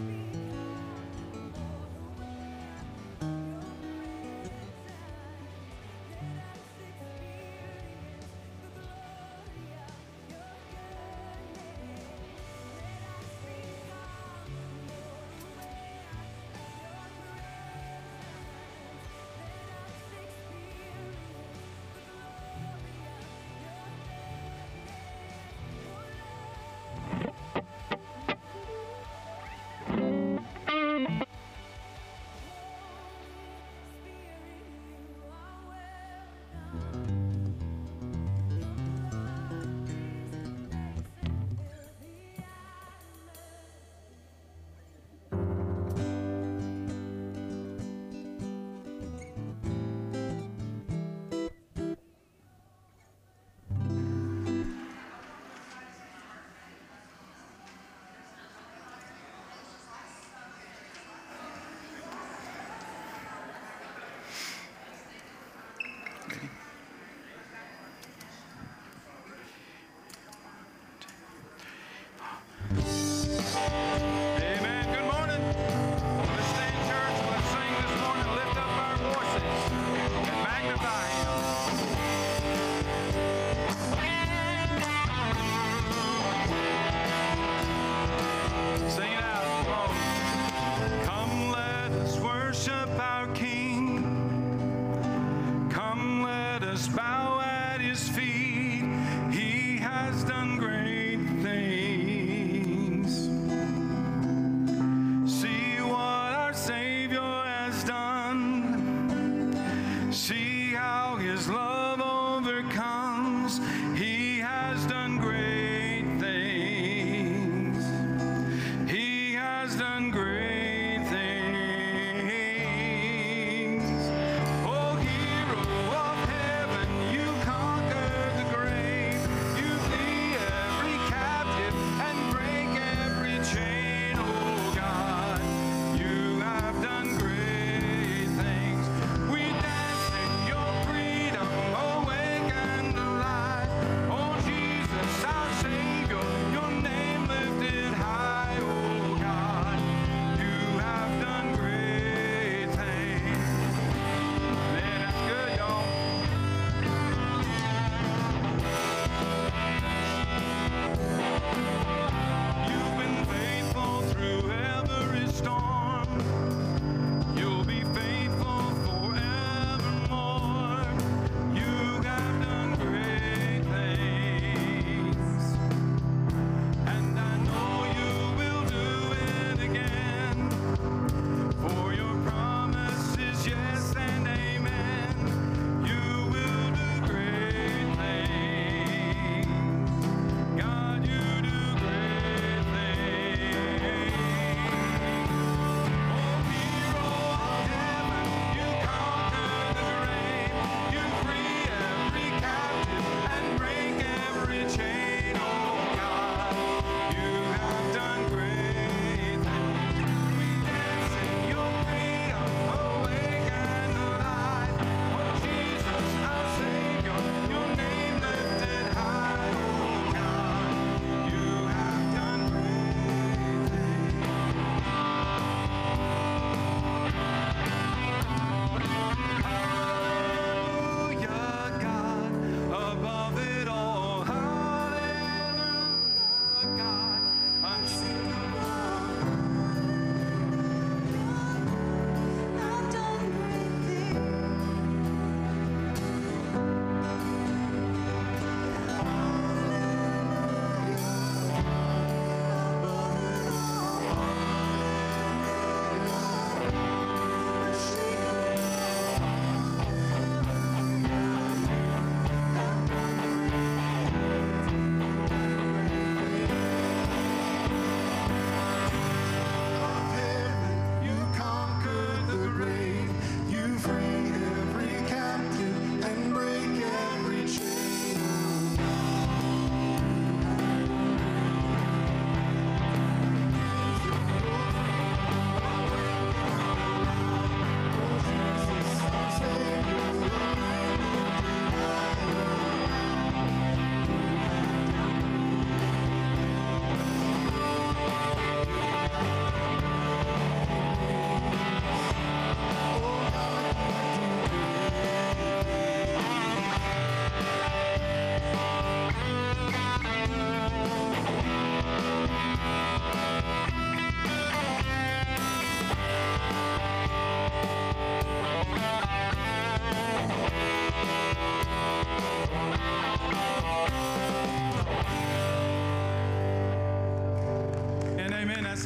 me.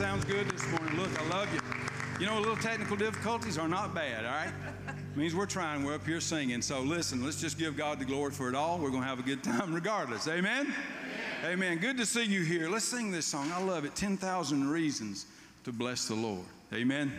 sounds good this morning. Look, I love you. You know, little technical difficulties are not bad, all right? It means we're trying, we're up here singing. So listen, let's just give God the glory for it all. We're going to have a good time regardless. Amen? Amen? Amen. Good to see you here. Let's sing this song. I love it 10,000 Reasons to Bless the Lord. Amen.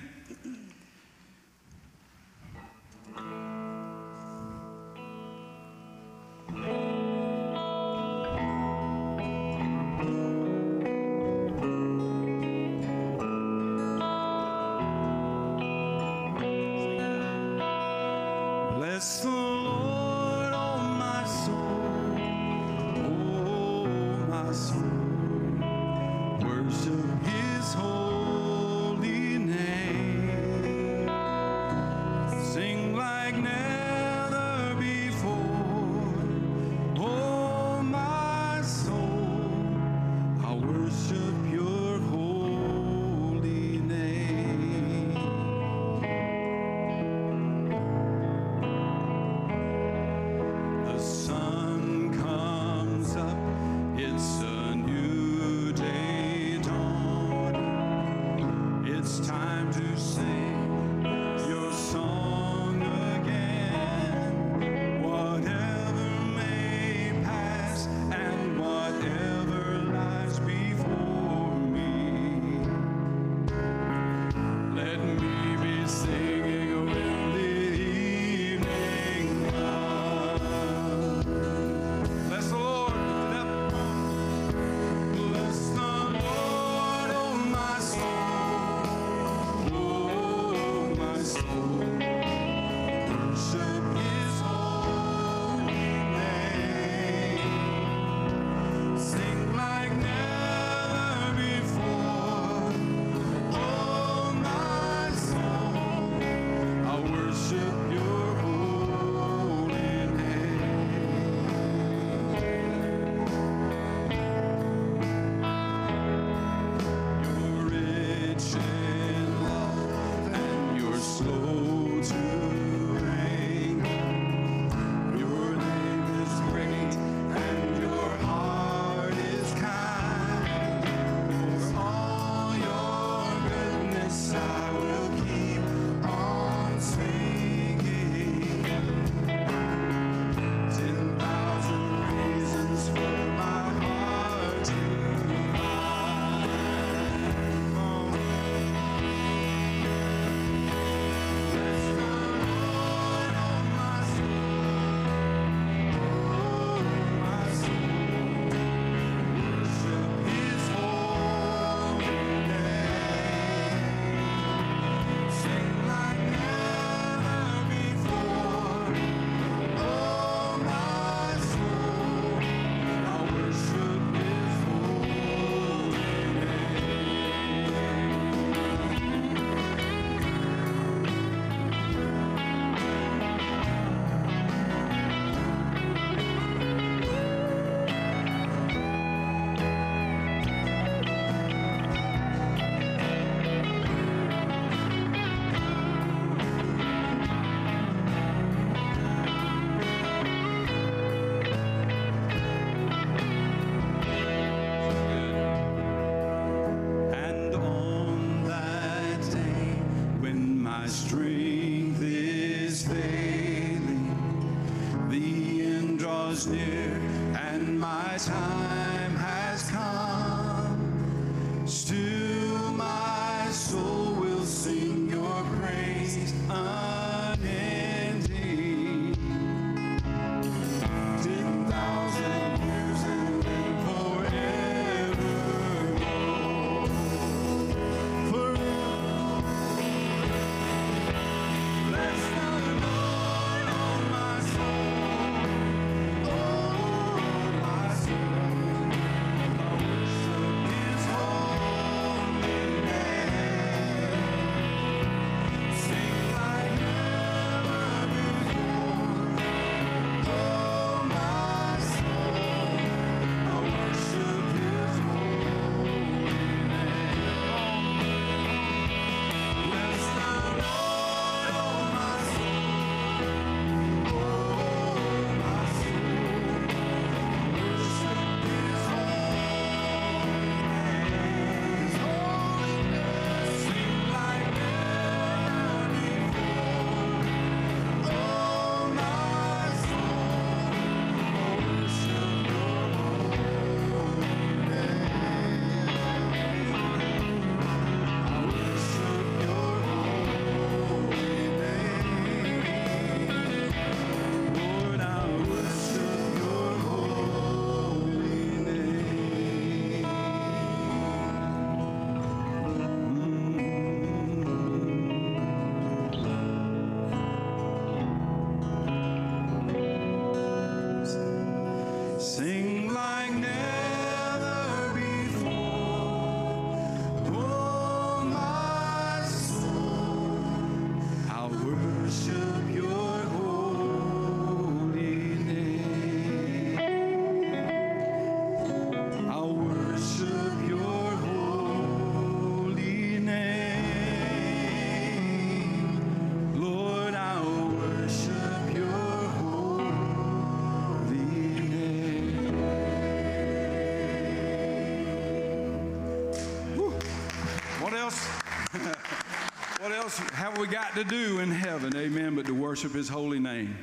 Got to do in heaven, amen, but to worship his holy name,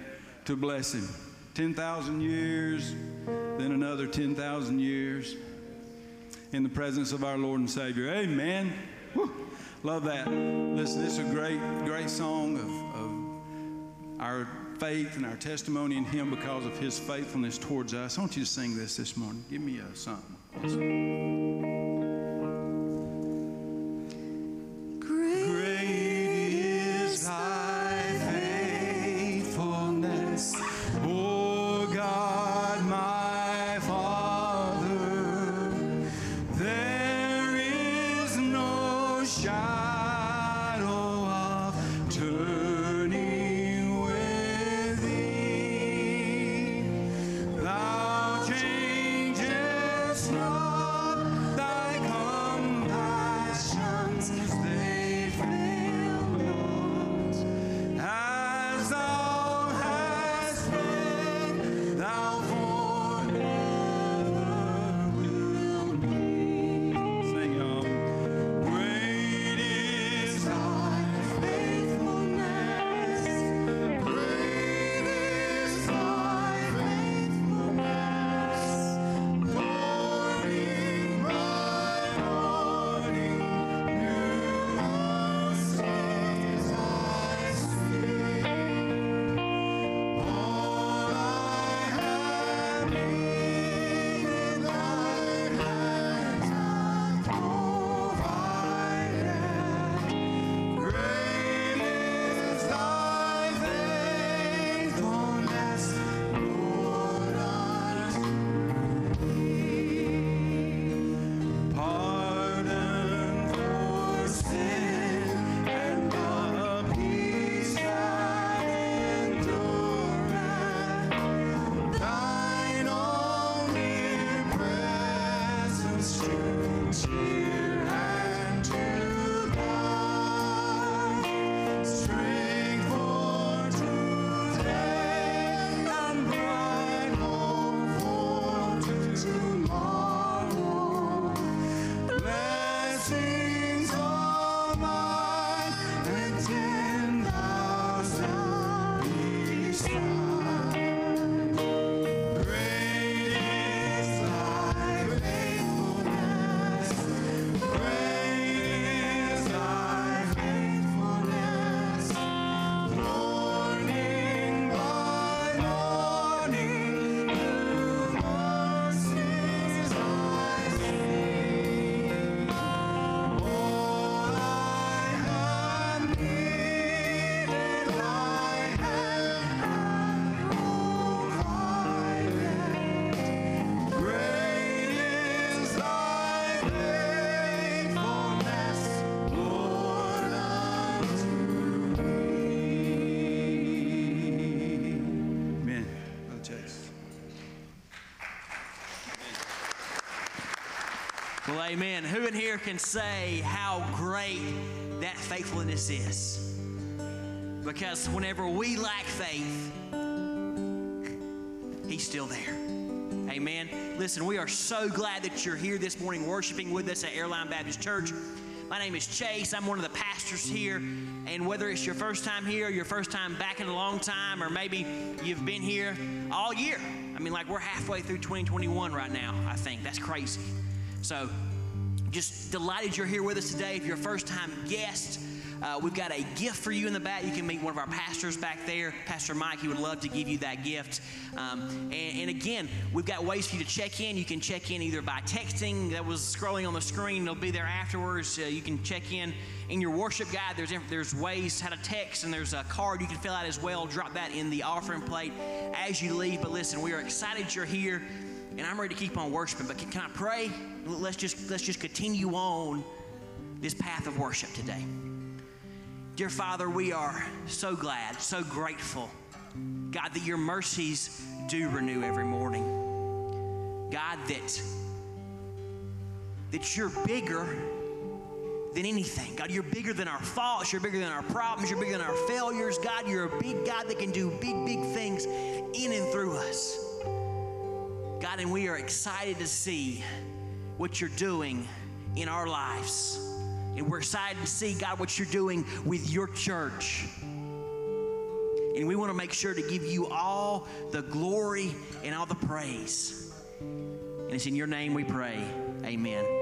to bless him. 10,000 years, then another 10,000 years in the presence of our Lord and Savior. Amen. Woo. Love that. Listen, this is a great, great song of, of our faith and our testimony in Him because of His faithfulness towards us. I want you to sing this this morning. Give me a something. Amen. Who in here can say how great that faithfulness is? Because whenever we lack faith, He's still there. Amen. Listen, we are so glad that you're here this morning worshiping with us at Airline Baptist Church. My name is Chase. I'm one of the pastors here. And whether it's your first time here, your first time back in a long time, or maybe you've been here all year. I mean, like we're halfway through 2021 right now, I think. That's crazy. So, just delighted you're here with us today. If you're a first time guest, uh, we've got a gift for you in the back. You can meet one of our pastors back there, Pastor Mike. He would love to give you that gift. Um, and, and again, we've got ways for you to check in. You can check in either by texting, that was scrolling on the screen, it'll be there afterwards. Uh, you can check in in your worship guide. There's, there's ways how to text, and there's a card you can fill out as well. Drop that in the offering plate as you leave. But listen, we are excited you're here and I'm ready to keep on worshiping. But can, can I pray? Let's just let's just continue on this path of worship today. Dear Father, we are so glad, so grateful, God, that your mercies do renew every morning. God, that that you're bigger than anything. God, you're bigger than our faults. You're bigger than our problems. You're bigger than our failures. God, you're a big God that can do big, big things in and through us. God, and we are excited to see what you're doing in our lives. And we're excited to see, God, what you're doing with your church. And we want to make sure to give you all the glory and all the praise. And it's in your name we pray. Amen.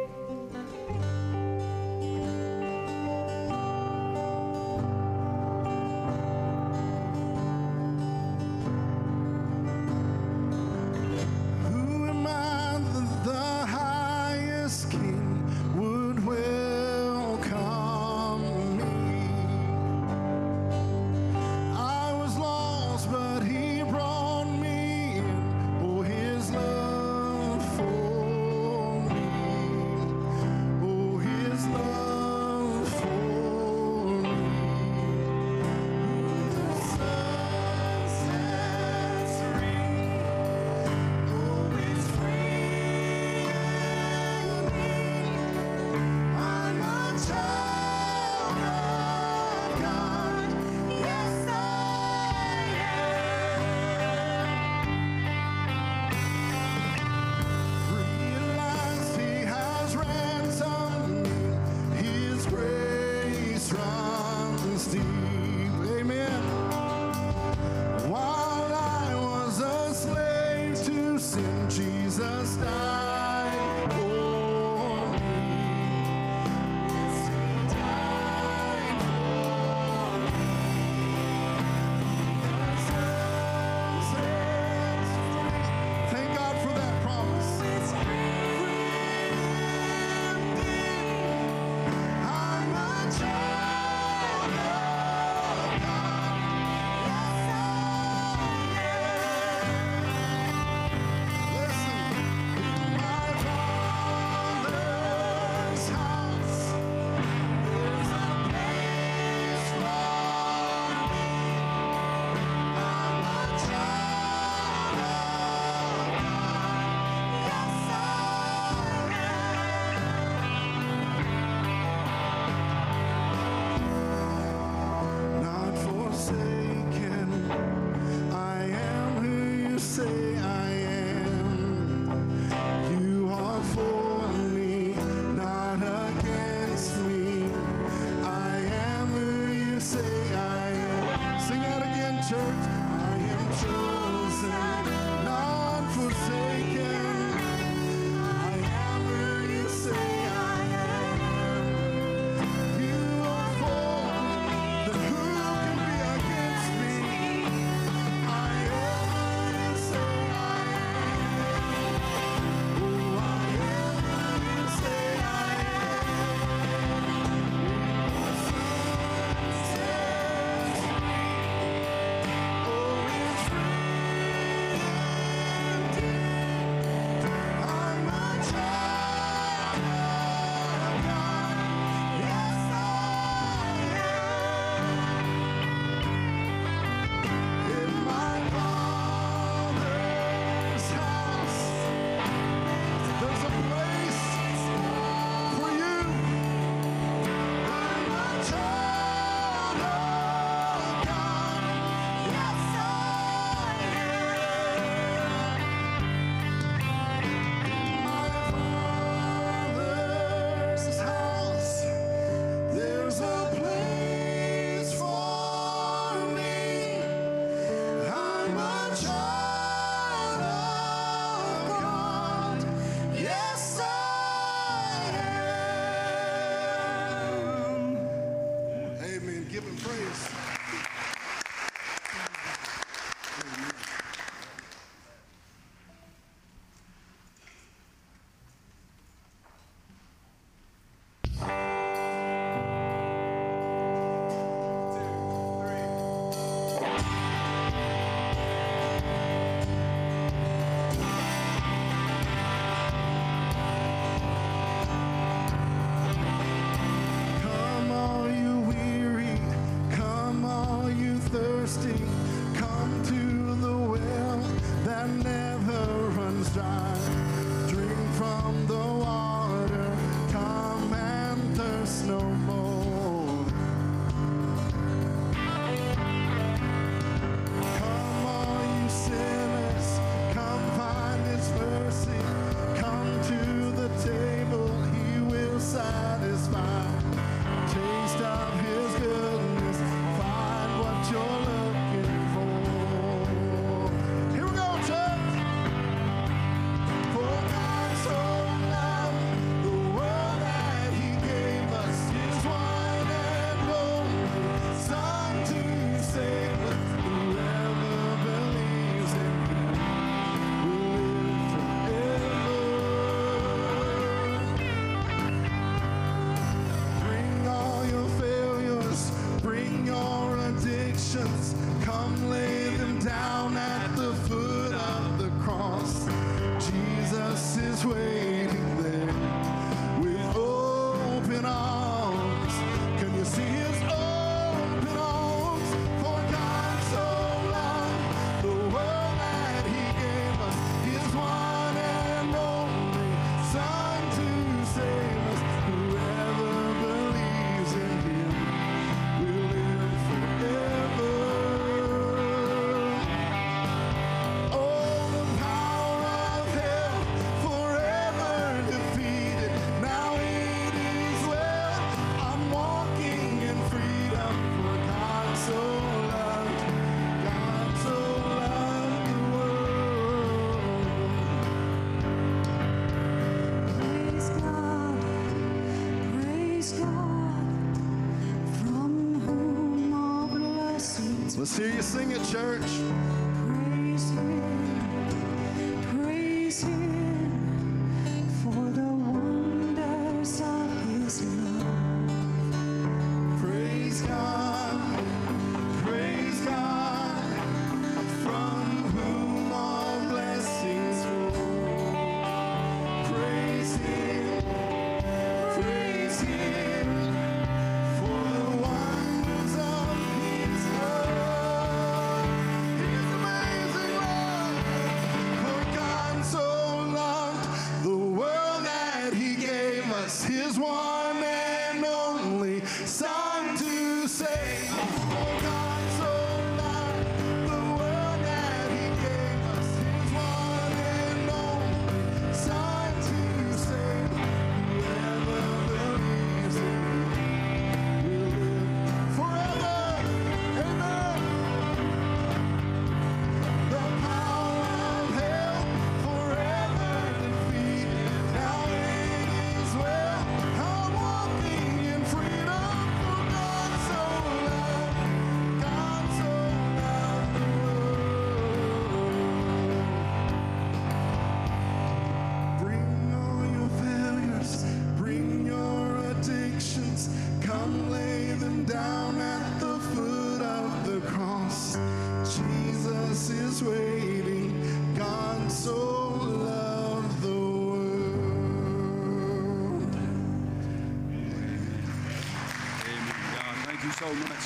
church.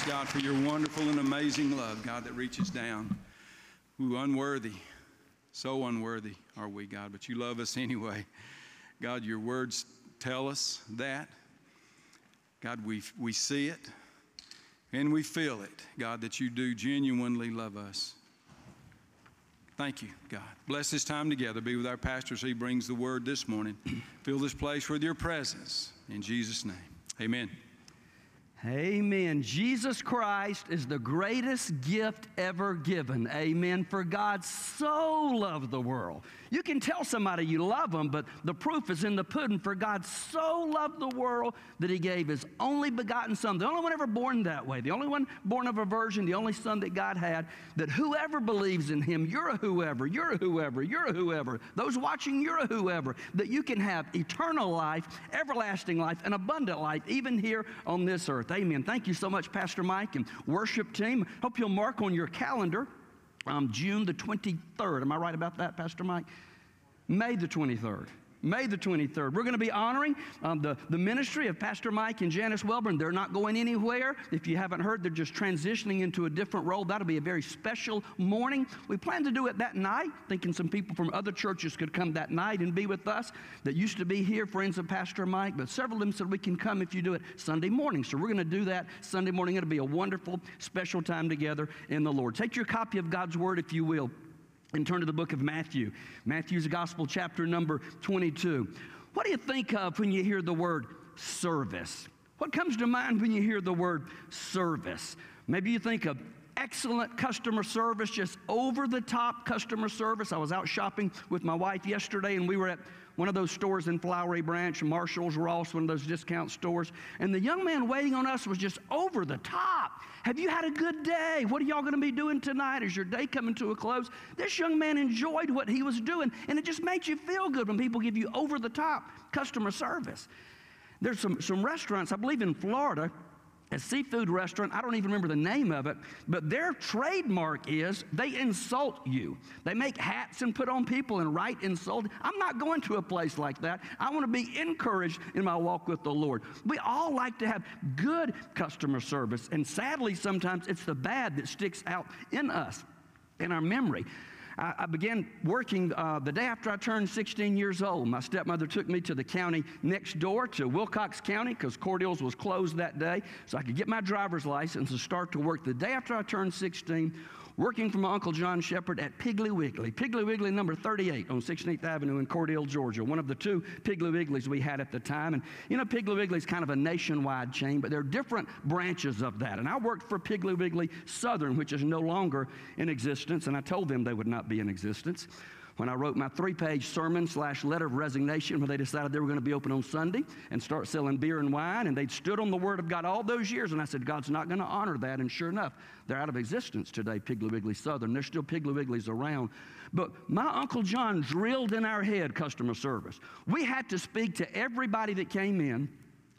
God, for your wonderful and amazing love, God, that reaches down. Ooh, unworthy, so unworthy are we, God, but you love us anyway. God, your words tell us that. God, we, we see it and we feel it, God, that you do genuinely love us. Thank you, God. Bless this time together. Be with our pastor as he brings the word this morning. Fill this place with your presence. In Jesus' name, amen. Amen. Jesus Christ is the greatest gift ever given. Amen. For God so loved the world. You can tell somebody you love them, but the proof is in the pudding. For God so loved the world that he gave his only begotten Son, the only one ever born that way, the only one born of a virgin, the only Son that God had, that whoever believes in him, you're a whoever, you're a whoever, you're a whoever. Those watching, you're a whoever. That you can have eternal life, everlasting life, and abundant life, even here on this earth. Amen. Thank you so much, Pastor Mike and worship team. Hope you'll mark on your calendar um, June the 23rd. Am I right about that, Pastor Mike? May the 23rd. May the 23rd. We're going to be honoring um, the, the ministry of Pastor Mike and Janice Welburn. They're not going anywhere. If you haven't heard, they're just transitioning into a different role. That'll be a very special morning. We plan to do it that night, thinking some people from other churches could come that night and be with us that used to be here, friends of Pastor Mike, but several of them said we can come if you do it Sunday morning. So we're going to do that Sunday morning. It'll be a wonderful, special time together in the Lord. Take your copy of God's Word, if you will and turn to the book of Matthew. Matthew's Gospel, chapter number 22. What do you think of when you hear the word service? What comes to mind when you hear the word service? Maybe you think of excellent customer service, just over the top customer service. I was out shopping with my wife yesterday, and we were at one of those stores in Flowery Branch, Marshall's, Ross, one of those discount stores. And the young man waiting on us was just over the top. Have you had a good day? What are y'all going to be doing tonight? Is your day coming to a close? This young man enjoyed what he was doing, and it just makes you feel good when people give you over the top customer service. There's some, some restaurants, I believe in Florida, a seafood restaurant, I don't even remember the name of it, but their trademark is they insult you. They make hats and put on people and write insult. I'm not going to a place like that. I want to be encouraged in my walk with the Lord. We all like to have good customer service, and sadly, sometimes it's the bad that sticks out in us, in our memory. I, I began working uh, the day after I turned 16 years old. My stepmother took me to the county next door to Wilcox County because Cordele's was closed that day, so I could get my driver's license and start to work. The day after I turned 16, working for my Uncle John Shepard at Piggly Wiggly. Piggly Wiggly number 38 on 16th Avenue in Cordele, Georgia, one of the two Piggly Wigglies we had at the time. And you know, Piggly Wiggly is kind of a nationwide chain, but there are different branches of that. And I worked for Piggly Wiggly Southern, which is no longer in existence, and I told them they would not be in existence. When I wrote my three page sermon slash letter of resignation where they decided they were going to be open on Sunday and start selling beer and wine. And they'd stood on the Word of God all those years. And I said, God's not going to honor that. And sure enough, they're out of existence today, Piggly Wiggly Southern. There's still Piggly Wigglies around. But my Uncle John drilled in our head customer service. We had to speak to everybody that came in.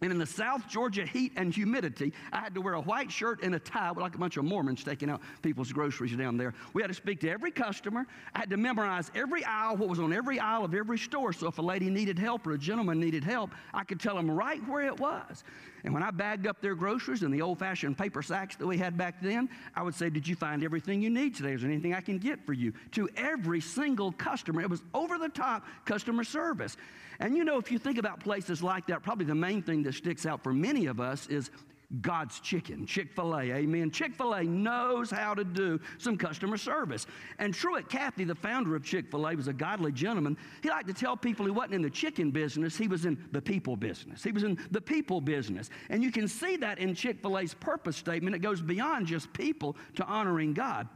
And in the South Georgia heat and humidity, I had to wear a white shirt and a tie like a bunch of Mormons taking out people's groceries down there. We had to speak to every customer. I had to memorize every aisle, what was on every aisle of every store. So if a lady needed help or a gentleman needed help, I could tell them right where it was. And when I bagged up their groceries in the old fashioned paper sacks that we had back then, I would say, Did you find everything you need today? Is there anything I can get for you? To every single customer. It was over the top customer service. And you know, if you think about places like that, probably the main thing that sticks out for many of us is God's chicken, Chick fil A, amen. Chick fil A knows how to do some customer service. And Truett Cathy, the founder of Chick fil A, was a godly gentleman. He liked to tell people he wasn't in the chicken business, he was in the people business. He was in the people business. And you can see that in Chick fil A's purpose statement. It goes beyond just people to honoring God.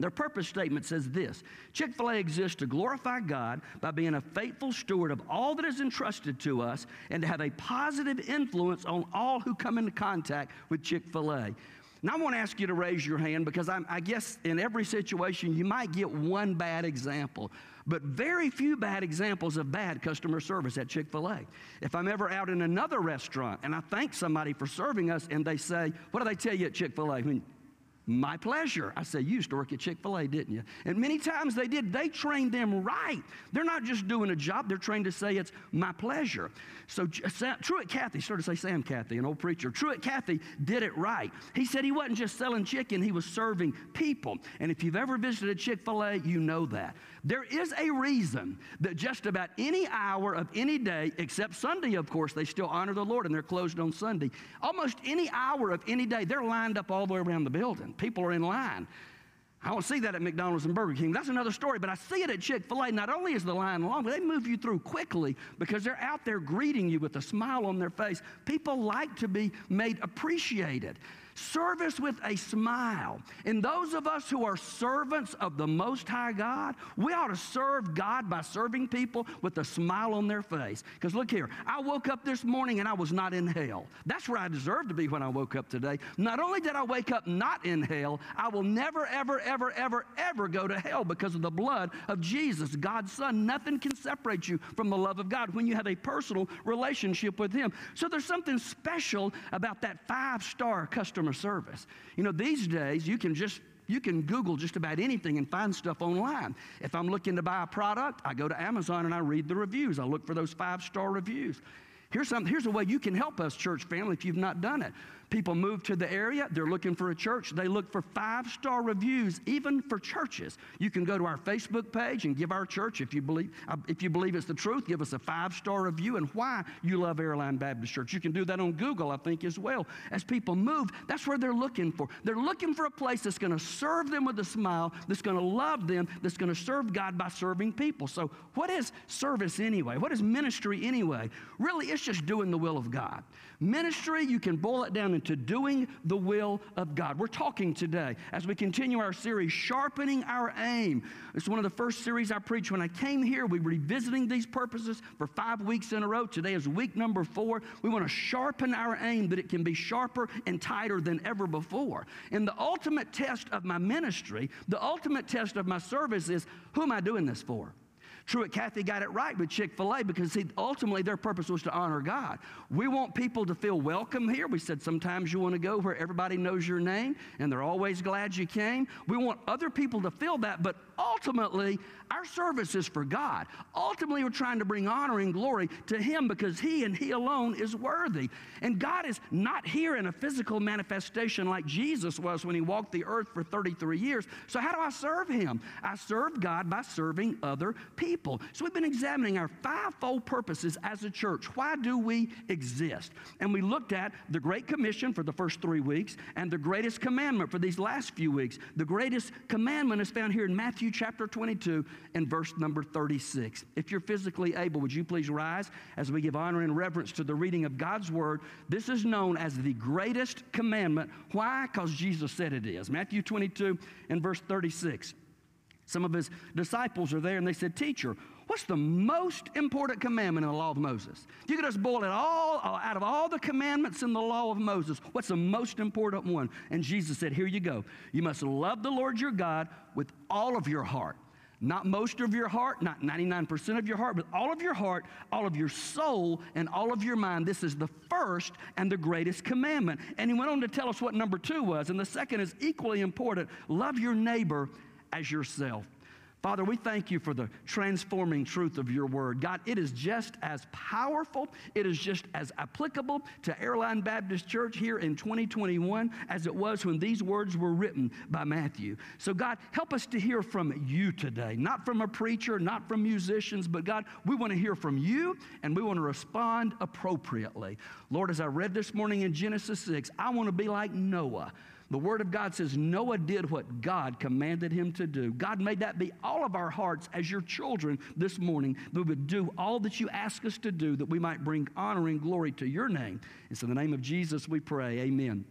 Their purpose statement says this Chick fil A exists to glorify God by being a faithful steward of all that is entrusted to us and to have a positive influence on all who come into contact with Chick fil A. Now, I want to ask you to raise your hand because I'm, I guess in every situation you might get one bad example, but very few bad examples of bad customer service at Chick fil A. If I'm ever out in another restaurant and I thank somebody for serving us and they say, What do they tell you at Chick fil A? My pleasure. I say, You used to work at Chick fil A, didn't you? And many times they did. They trained them right. They're not just doing a job, they're trained to say, It's my pleasure. So Truett Cathy, sort to say Sam Cathy, an old preacher. Truett Cathy did it right. He said he wasn't just selling chicken, he was serving people. And if you've ever visited Chick fil A, you know that. There is a reason that just about any hour of any day, except Sunday, of course, they still honor the Lord and they're closed on Sunday. Almost any hour of any day, they're lined up all the way around the building. People are in line. I don't see that at McDonald's and Burger King. That's another story, but I see it at Chick fil A. Not only is the line long, but they move you through quickly because they're out there greeting you with a smile on their face. People like to be made appreciated. Service with a smile. And those of us who are servants of the Most High God, we ought to serve God by serving people with a smile on their face. Because look here, I woke up this morning and I was not in hell. That's where I deserve to be when I woke up today. Not only did I wake up not in hell, I will never, ever, ever, ever, ever go to hell because of the blood of Jesus, God's Son. Nothing can separate you from the love of God when you have a personal relationship with Him. So there's something special about that five star customer customer service. You know, these days you can just you can Google just about anything and find stuff online. If I'm looking to buy a product, I go to Amazon and I read the reviews. I look for those five star reviews. Here's, some, here's a way you can help us, church family, if you've not done it. People move to the area, they're looking for a church. They look for five star reviews, even for churches. You can go to our Facebook page and give our church, if you believe, uh, if you believe it's the truth, give us a five star review and why you love Airline Baptist Church. You can do that on Google, I think, as well. As people move, that's where they're looking for. They're looking for a place that's going to serve them with a smile, that's going to love them, that's going to serve God by serving people. So, what is service anyway? What is ministry anyway? Really, it's just doing the will of God. Ministry, you can boil it down into doing the will of God. We're talking today as we continue our series, Sharpening Our Aim. It's one of the first series I preached when I came here. We were revisiting these purposes for five weeks in a row. Today is week number four. We want to sharpen our aim that it can be sharper and tighter than ever before. And the ultimate test of my ministry, the ultimate test of my service is who am I doing this for? Truett Cathy got it right with Chick fil A because see, ultimately their purpose was to honor God. We want people to feel welcome here. We said sometimes you want to go where everybody knows your name and they're always glad you came. We want other people to feel that, but ultimately, our service is for God. Ultimately, we're trying to bring honor and glory to Him because He and He alone is worthy. And God is not here in a physical manifestation like Jesus was when He walked the earth for 33 years. So, how do I serve Him? I serve God by serving other people. So, we've been examining our fivefold purposes as a church. Why do we exist? And we looked at the Great Commission for the first three weeks and the greatest commandment for these last few weeks. The greatest commandment is found here in Matthew chapter 22 and verse number 36. If you're physically able, would you please rise as we give honor and reverence to the reading of God's word? This is known as the greatest commandment. Why? Because Jesus said it is. Matthew 22 and verse 36 Some of his disciples are there and they said, Teacher, what's the most important commandment in the law of Moses? If you could just boil it all uh, out of all the commandments in the law of Moses, what's the most important one? And Jesus said, Here you go. You must love the Lord your God with all of your heart. Not most of your heart, not 99% of your heart, but all of your heart, all of your soul, and all of your mind. This is the first and the greatest commandment. And he went on to tell us what number two was. And the second is equally important love your neighbor as yourself. Father, we thank you for the transforming truth of your word. God, it is just as powerful, it is just as applicable to Airline Baptist Church here in 2021 as it was when these words were written by Matthew. So, God, help us to hear from you today, not from a preacher, not from musicians, but God, we want to hear from you and we want to respond appropriately. Lord, as I read this morning in Genesis 6, I want to be like Noah. The Word of God says Noah did what God commanded him to do. God made that be all of our hearts as your children this morning, we would do all that you ask us to do, that we might bring honor and glory to your name. It's in the name of Jesus we pray. Amen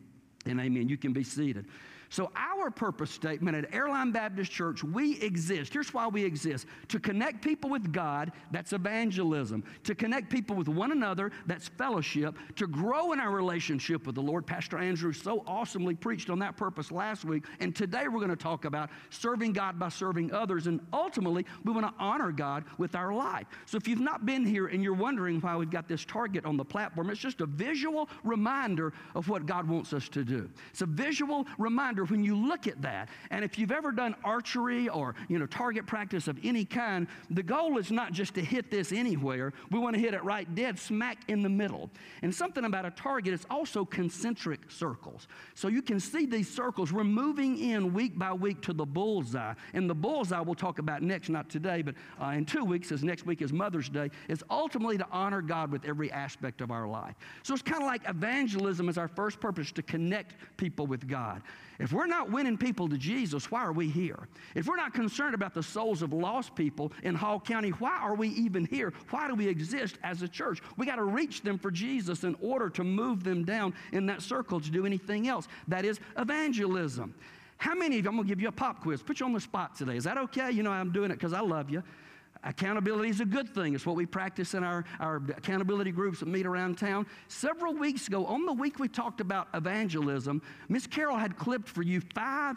and amen. You can be seated. So, our purpose statement at Airline Baptist Church, we exist. Here's why we exist to connect people with God, that's evangelism. To connect people with one another, that's fellowship. To grow in our relationship with the Lord. Pastor Andrew so awesomely preached on that purpose last week. And today we're going to talk about serving God by serving others. And ultimately, we want to honor God with our life. So, if you've not been here and you're wondering why we've got this target on the platform, it's just a visual reminder of what God wants us to do. It's a visual reminder when you look at that. And if you've ever done archery or, you know, target practice of any kind, the goal is not just to hit this anywhere. We want to hit it right dead smack in the middle. And something about a target is also concentric circles. So you can see these circles. We're moving in week by week to the bullseye. And the bullseye we'll talk about next, not today, but uh, in two weeks, as next week is Mother's Day, is ultimately to honor God with every aspect of our life. So it's kind of like evangelism is our first purpose to connect people with God. If we're not winning people to Jesus, why are we here? If we're not concerned about the souls of lost people in Hall County, why are we even here? Why do we exist as a church? We got to reach them for Jesus in order to move them down in that circle to do anything else. That is evangelism. How many of you, I'm going to give you a pop quiz, put you on the spot today. Is that okay? You know, I'm doing it because I love you. Accountability is a good thing. It's what we practice in our, our accountability groups that meet around town. Several weeks ago, on the week we talked about evangelism, Miss Carol had clipped for you five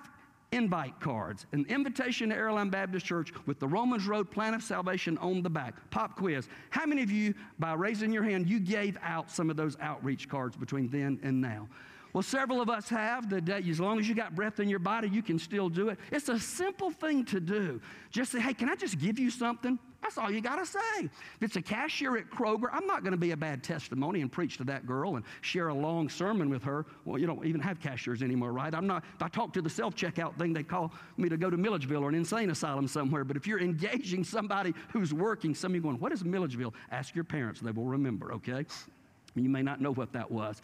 invite cards, an invitation to Airline Baptist Church with the Romans Road Plan of Salvation on the back. Pop quiz. How many of you, by raising your hand, you gave out some of those outreach cards between then and now? Well, several of us have. The day, as long as you got breath in your body, you can still do it. It's a simple thing to do. Just say, hey, can I just give you something? That's all you got to say. If it's a cashier at Kroger, I'm not going to be a bad testimony and preach to that girl and share a long sermon with her. Well, you don't even have cashiers anymore, right? I'm not, if I talk to the self checkout thing, they call me to go to Milledgeville or an insane asylum somewhere. But if you're engaging somebody who's working, some of you going, what is Milledgeville? Ask your parents, they will remember, okay? You may not know what that was.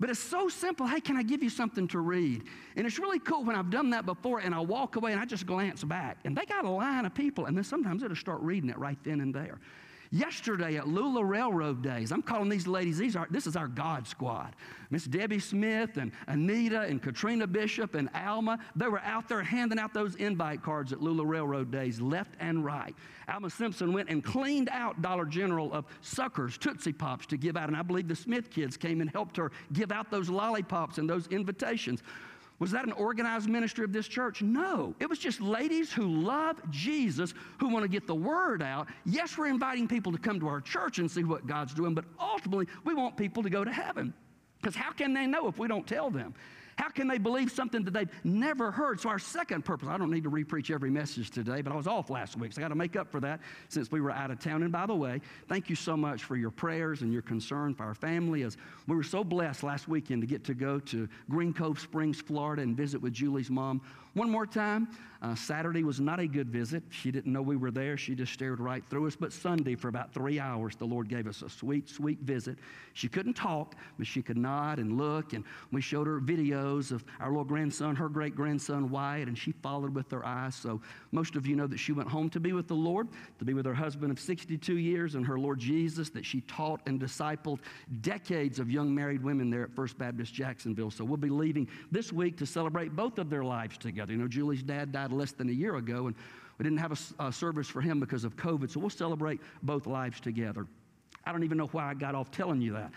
But it's so simple. Hey, can I give you something to read? And it's really cool when I've done that before and I walk away and I just glance back. And they got a line of people, and then sometimes it'll start reading it right then and there. Yesterday at Lula Railroad Days, I'm calling these ladies, these are, this is our God squad. Miss Debbie Smith and Anita and Katrina Bishop and Alma, they were out there handing out those invite cards at Lula Railroad Days, left and right. Alma Simpson went and cleaned out Dollar General of suckers, Tootsie Pops to give out. And I believe the Smith kids came and helped her give out those lollipops and those invitations. Was that an organized ministry of this church? No. It was just ladies who love Jesus, who want to get the word out. Yes, we're inviting people to come to our church and see what God's doing, but ultimately, we want people to go to heaven. Because how can they know if we don't tell them? How can they believe something that they've never heard? So, our second purpose, I don't need to repreach every message today, but I was off last week, so I got to make up for that since we were out of town. And by the way, thank you so much for your prayers and your concern for our family. As we were so blessed last weekend to get to go to Green Cove Springs, Florida, and visit with Julie's mom. One more time, uh, Saturday was not a good visit. She didn't know we were there. She just stared right through us. But Sunday, for about three hours, the Lord gave us a sweet, sweet visit. She couldn't talk, but she could nod and look. And we showed her videos of our little grandson, her great grandson, Wyatt, and she followed with her eyes. So most of you know that she went home to be with the Lord, to be with her husband of 62 years and her Lord Jesus, that she taught and discipled decades of young married women there at First Baptist Jacksonville. So we'll be leaving this week to celebrate both of their lives together. You know, Julie's dad died less than a year ago, and We didn't have a service for him because of COVID, so we'll celebrate both lives together. I don't even know why I got off telling you that.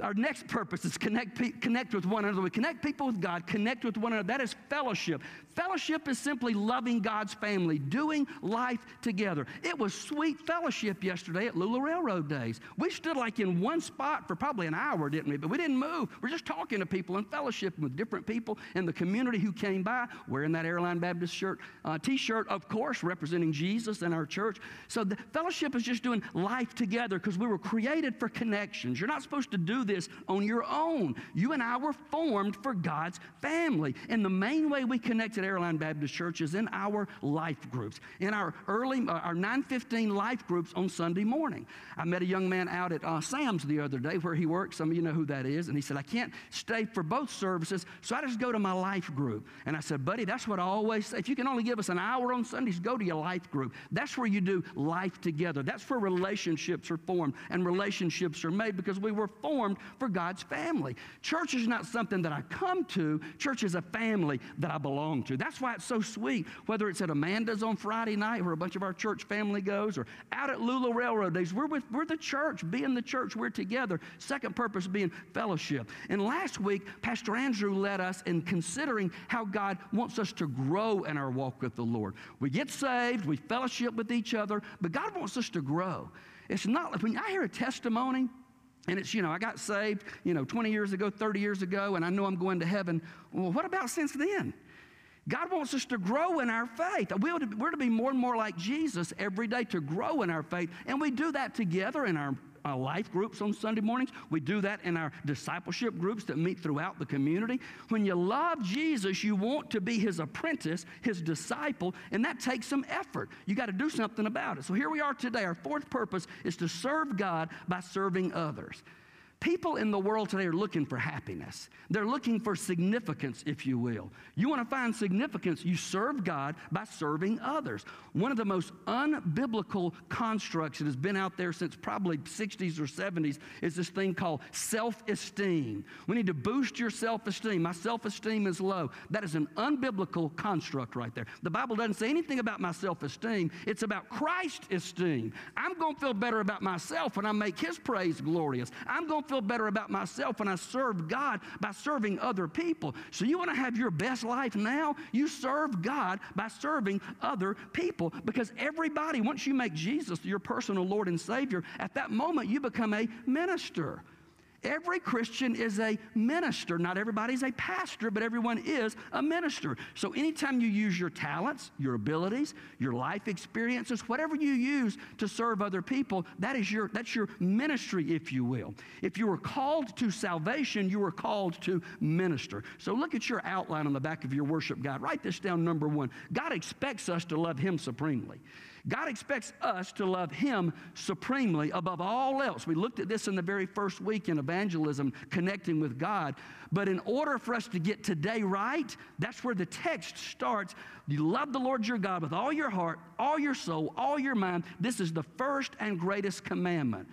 Our next purpose is connect, connect with one another. We connect people with God, connect with one another. That is fellowship. Fellowship is simply loving God's family, doing life together. It was sweet fellowship yesterday at Lula Railroad Days. We stood like in one spot for probably an hour, didn't we? But we didn't move. We're just talking to people and fellowship with different people in the community who came by wearing that Airline Baptist shirt, uh, t-shirt, of course, representing Jesus and our church. So the fellowship is just doing life together because we were created for connections. You're not supposed to do this on your own. You and I were formed for God's family. And the main way we connect at Airline Baptist Church is in our life groups, in our early, uh, our 915 life groups on Sunday morning. I met a young man out at uh, Sam's the other day where he works. Some of you know who that is. And he said, I can't stay for both services, so I just go to my life group. And I said, buddy, that's what I always say. If you can only give us an hour on Sundays, go to your life group. That's where you do life together. That's where relationships are formed and relationships are made because we were formed for God's family. Church is not something that I come to, church is a family that I belong That's why it's so sweet, whether it's at Amanda's on Friday night where a bunch of our church family goes, or out at Lula Railroad Days. We're, with, we're the church, being the church, we're together. Second purpose being fellowship. And last week, Pastor Andrew led us in considering how God wants us to grow in our walk with the Lord. We get saved, we fellowship with each other, but God wants us to grow. It's not like when I hear a testimony, and it's, you know, I got saved, you know, 20 years ago, 30 years ago, and I know I'm going to heaven. Well, what about since then? God wants us to grow in our faith. We're to, be more and more like Jesus every day to grow in our faith. And we do that together in our, our life groups on Sunday mornings. We do that in our discipleship groups that meet throughout the community. When you love Jesus, you want to be his apprentice, his disciple, and that takes some effort. You got to do something about it. So here we are today. Our fourth purpose is to serve God by serving others. People in the world today are looking for happiness. They're looking for significance, if you will. You want to find significance, you serve God by serving others. One of the most unbiblical constructs that has been out there since probably 60s or 70s is this thing called self-esteem. We need to boost your self-esteem. My self-esteem is low. That is an unbiblical construct right there. The Bible doesn't say anything about my self-esteem. It's about Christ's esteem. I'm going to feel better about myself when I make his praise glorious. I'm going to feel better about myself when I serve God by serving other people. So you want to have your best life now? You serve God by serving other people because everybody, once you make Jesus your personal Lord and Savior, at that moment you become a minister. Every Christian is a minister. Not everybody's a pastor, but everyone is a minister. So anytime you use your talents, your abilities, your life experiences, whatever you use to serve other people, that is your that's your ministry, if you will. If you were called to salvation, you were called to minister. So look at your outline on the back of your worship guide. Write this down number one. God expects us to love him supremely. God expects us to love Him supremely above all else. We looked at this in the very first week in evangelism, connecting with God. But in order for us to get today right, that's where the text starts. You love the Lord your God with all your heart, all your soul, all your mind. This is the first and greatest commandment.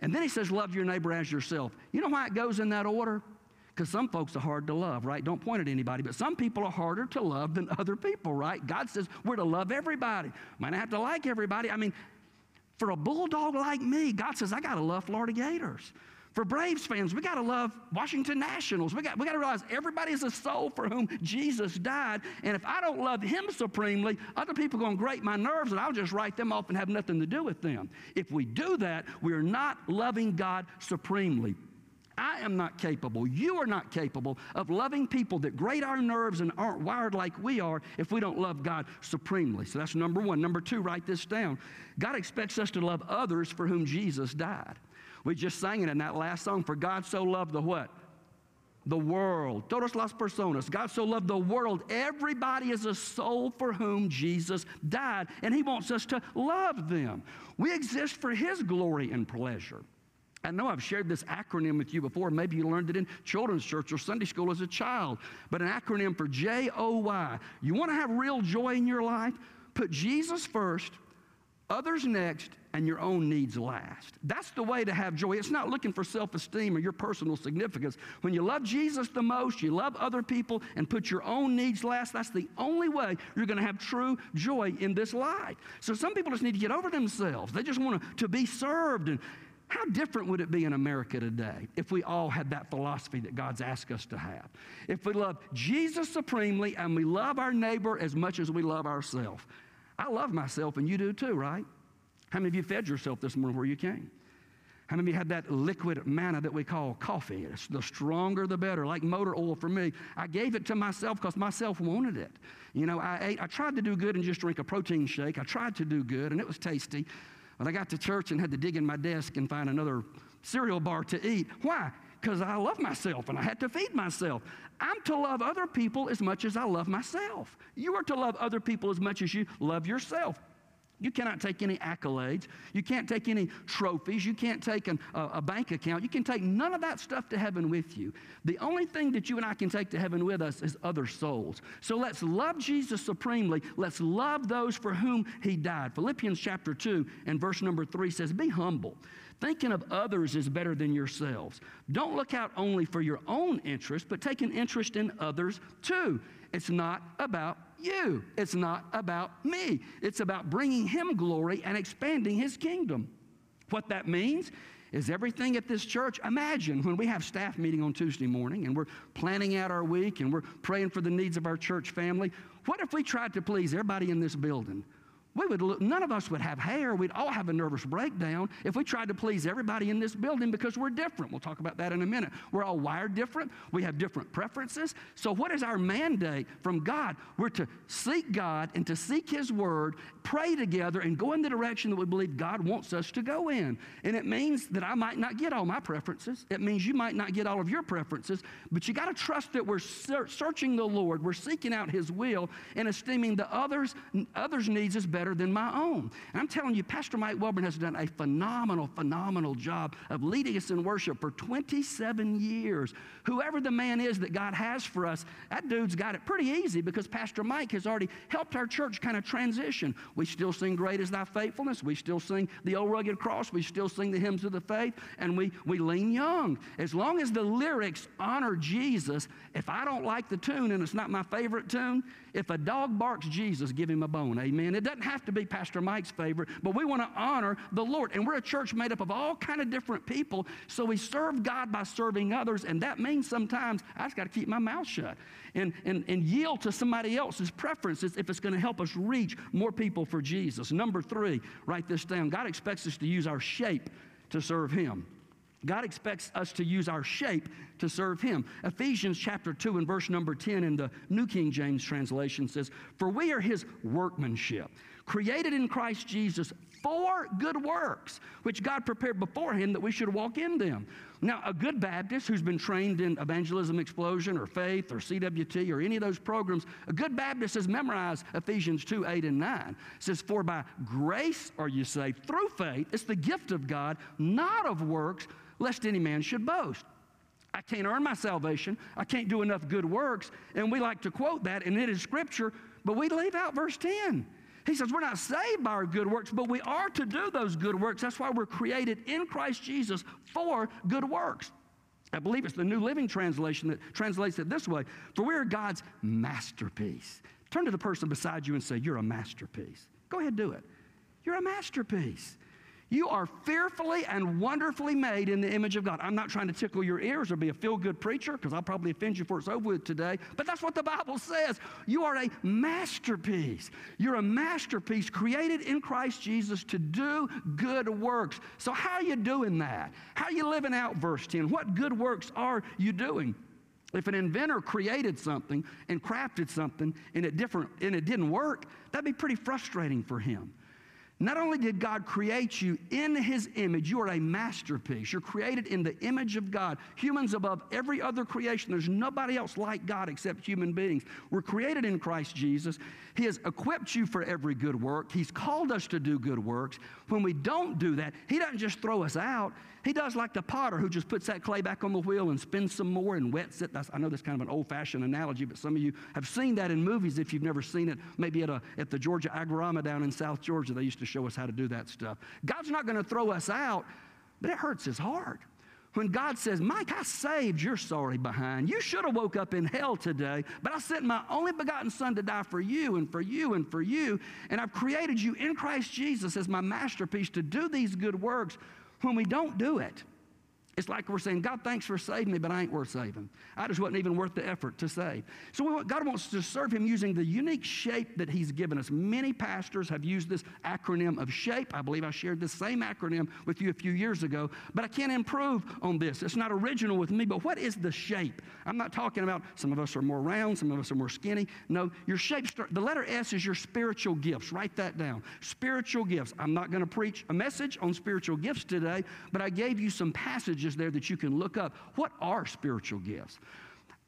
And then He says, Love your neighbor as yourself. You know why it goes in that order? Because some folks are hard to love, right? Don't point at anybody, but some people are harder to love than other people, right? God says we're to love everybody. Might not have to like everybody. I mean, for a bulldog like me, God says I got to love Florida Gators. For Braves fans, we got to love Washington Nationals. We got, we got to realize everybody is a soul for whom Jesus died. And if I don't love him supremely, other people are going to grate my nerves and I'll just write them off and have nothing to do with them. If we do that, we are not loving God supremely. I am not capable, you are not capable of loving people that grate our nerves and aren't wired like we are if we don't love God supremely. So that's number one. Number two, write this down. God expects us to love others for whom Jesus died. We just sang it in that last song. For God so loved the what? The world. Todos las personas. God so loved the world. Everybody is a soul for whom Jesus died, and He wants us to love them. We exist for His glory and pleasure. I know I've shared this acronym with you before. Maybe you learned it in children's church or Sunday school as a child. But an acronym for J O Y. You want to have real joy in your life? Put Jesus first, others next, and your own needs last. That's the way to have joy. It's not looking for self esteem or your personal significance. When you love Jesus the most, you love other people, and put your own needs last, that's the only way you're going to have true joy in this life. So some people just need to get over themselves. They just want to, to be served. And how different would it be in America today if we all had that philosophy that God's asked us to have? If we love Jesus supremely and we love our neighbor as much as we love ourselves. I love myself, and you do too, right? How many of you fed yourself this morning where you came? How many of you had that liquid manna that we call coffee? It's the stronger the better, like motor oil for me. I gave it to myself because myself wanted it. You know, I ate, I tried to do good and just drink a protein shake. I tried to do good, and it was tasty. But I got to church and had to dig in my desk and find another cereal bar to eat. Why? Because I love myself and I had to feed myself. I'm to love other people as much as I love myself. You are to love other people as much as you love yourself. You cannot take any accolades. You can't take any trophies. You can't take an, a, a bank account. You can take none of that stuff to heaven with you. The only thing that you and I can take to heaven with us is other souls. So let's love Jesus supremely. Let's love those for whom he died. Philippians chapter 2 and verse number 3 says, Be humble. Thinking of others is better than yourselves. Don't look out only for your own interest, but take an interest in others too. It's not about you. It's not about me. It's about bringing Him glory and expanding His kingdom. What that means is everything at this church. Imagine when we have staff meeting on Tuesday morning and we're planning out our week and we're praying for the needs of our church family. What if we tried to please everybody in this building? We would look, none of us would have hair. We'd all have a nervous breakdown if we tried to please everybody in this building because we're different. We'll talk about that in a minute. We're all wired different. We have different preferences. So, what is our mandate from God? We're to seek God and to seek His Word, pray together, and go in the direction that we believe God wants us to go in. And it means that I might not get all my preferences. It means you might not get all of your preferences, but you got to trust that we're ser- searching the Lord. We're seeking out His will and esteeming the others others' needs as better than my own. And I'm telling you, Pastor Mike Welborn has done a phenomenal, phenomenal job of leading us in worship for 27 years. Whoever the man is that God has for us, that dude's got it pretty easy because Pastor Mike has already helped our church kind of transition. We still sing Great is Thy Faithfulness. We still sing the Old Rugged Cross. We still sing the hymns of the faith. And we, we lean young. As long as the lyrics honor Jesus, if I don't like the tune and it's not my favorite tune, if a dog barks Jesus, give him a bone. Amen. It doesn't have to be Pastor Mike's favorite, but we want to honor the Lord. And we're a church made up of all kind of different people. So we serve God by serving others. And that means sometimes I just got to keep my mouth shut and, and, and yield to somebody else's preferences if it's going to help us reach more people for Jesus. Number three, write this down. God expects us to use our shape to serve Him. God expects us to use our shape to serve Him. Ephesians chapter 2 and verse number 10 in the New King James translation says, For we are His workmanship, created in Christ Jesus for good works, which God prepared beforehand that we should walk in them. Now, a good Baptist who's been trained in evangelism explosion or faith or CWT or any of those programs, a good Baptist has memorized Ephesians 2 8 and 9. It says, For by grace are you saved through faith. It's the gift of God, not of works, lest any man should boast. I can't earn my salvation. I can't do enough good works. And we like to quote that, and it is scripture, but we leave out verse 10. He says, We're not saved by our good works, but we are to do those good works. That's why we're created in Christ Jesus for good works. I believe it's the New Living Translation that translates it this way For we are God's masterpiece. Turn to the person beside you and say, You're a masterpiece. Go ahead, do it. You're a masterpiece. You are fearfully and wonderfully made in the image of God. I'm not trying to tickle your ears or be a feel good preacher because I'll probably offend you before it's over with today, but that's what the Bible says. You are a masterpiece. You're a masterpiece created in Christ Jesus to do good works. So, how are you doing that? How are you living out verse 10? What good works are you doing? If an inventor created something and crafted something and it different and it didn't work, that'd be pretty frustrating for him. Not only did God create you in His image, you are a masterpiece. You're created in the image of God. Humans above every other creation. There's nobody else like God except human beings. We're created in Christ Jesus. He has equipped you for every good work. He's called us to do good works. When we don't do that, He doesn't just throw us out. He does like the potter who just puts that clay back on the wheel and spins some more and wets it. That's, I know that's kind of an old fashioned analogy, but some of you have seen that in movies if you've never seen it. Maybe at, a, at the Georgia Agrirama down in South Georgia, they used to show us how to do that stuff. God's not going to throw us out, but it hurts his heart. When God says, Mike, I saved your sorry behind. You should have woke up in hell today, but I sent my only begotten son to die for you and for you and for you. And I've created you in Christ Jesus as my masterpiece to do these good works. When we don't do it, it's like we're saying, God, thanks for saving me, but I ain't worth saving. I just wasn't even worth the effort to save. So God wants to serve Him using the unique shape that He's given us. Many pastors have used this acronym of SHAPE. I believe I shared the same acronym with you a few years ago, but I can't improve on this. It's not original with me, but what is the shape? I'm not talking about some of us are more round, some of us are more skinny. No, your shape, start, the letter S is your spiritual gifts. Write that down. Spiritual gifts. I'm not going to preach a message on spiritual gifts today, but I gave you some passages there that you can look up. What are spiritual gifts?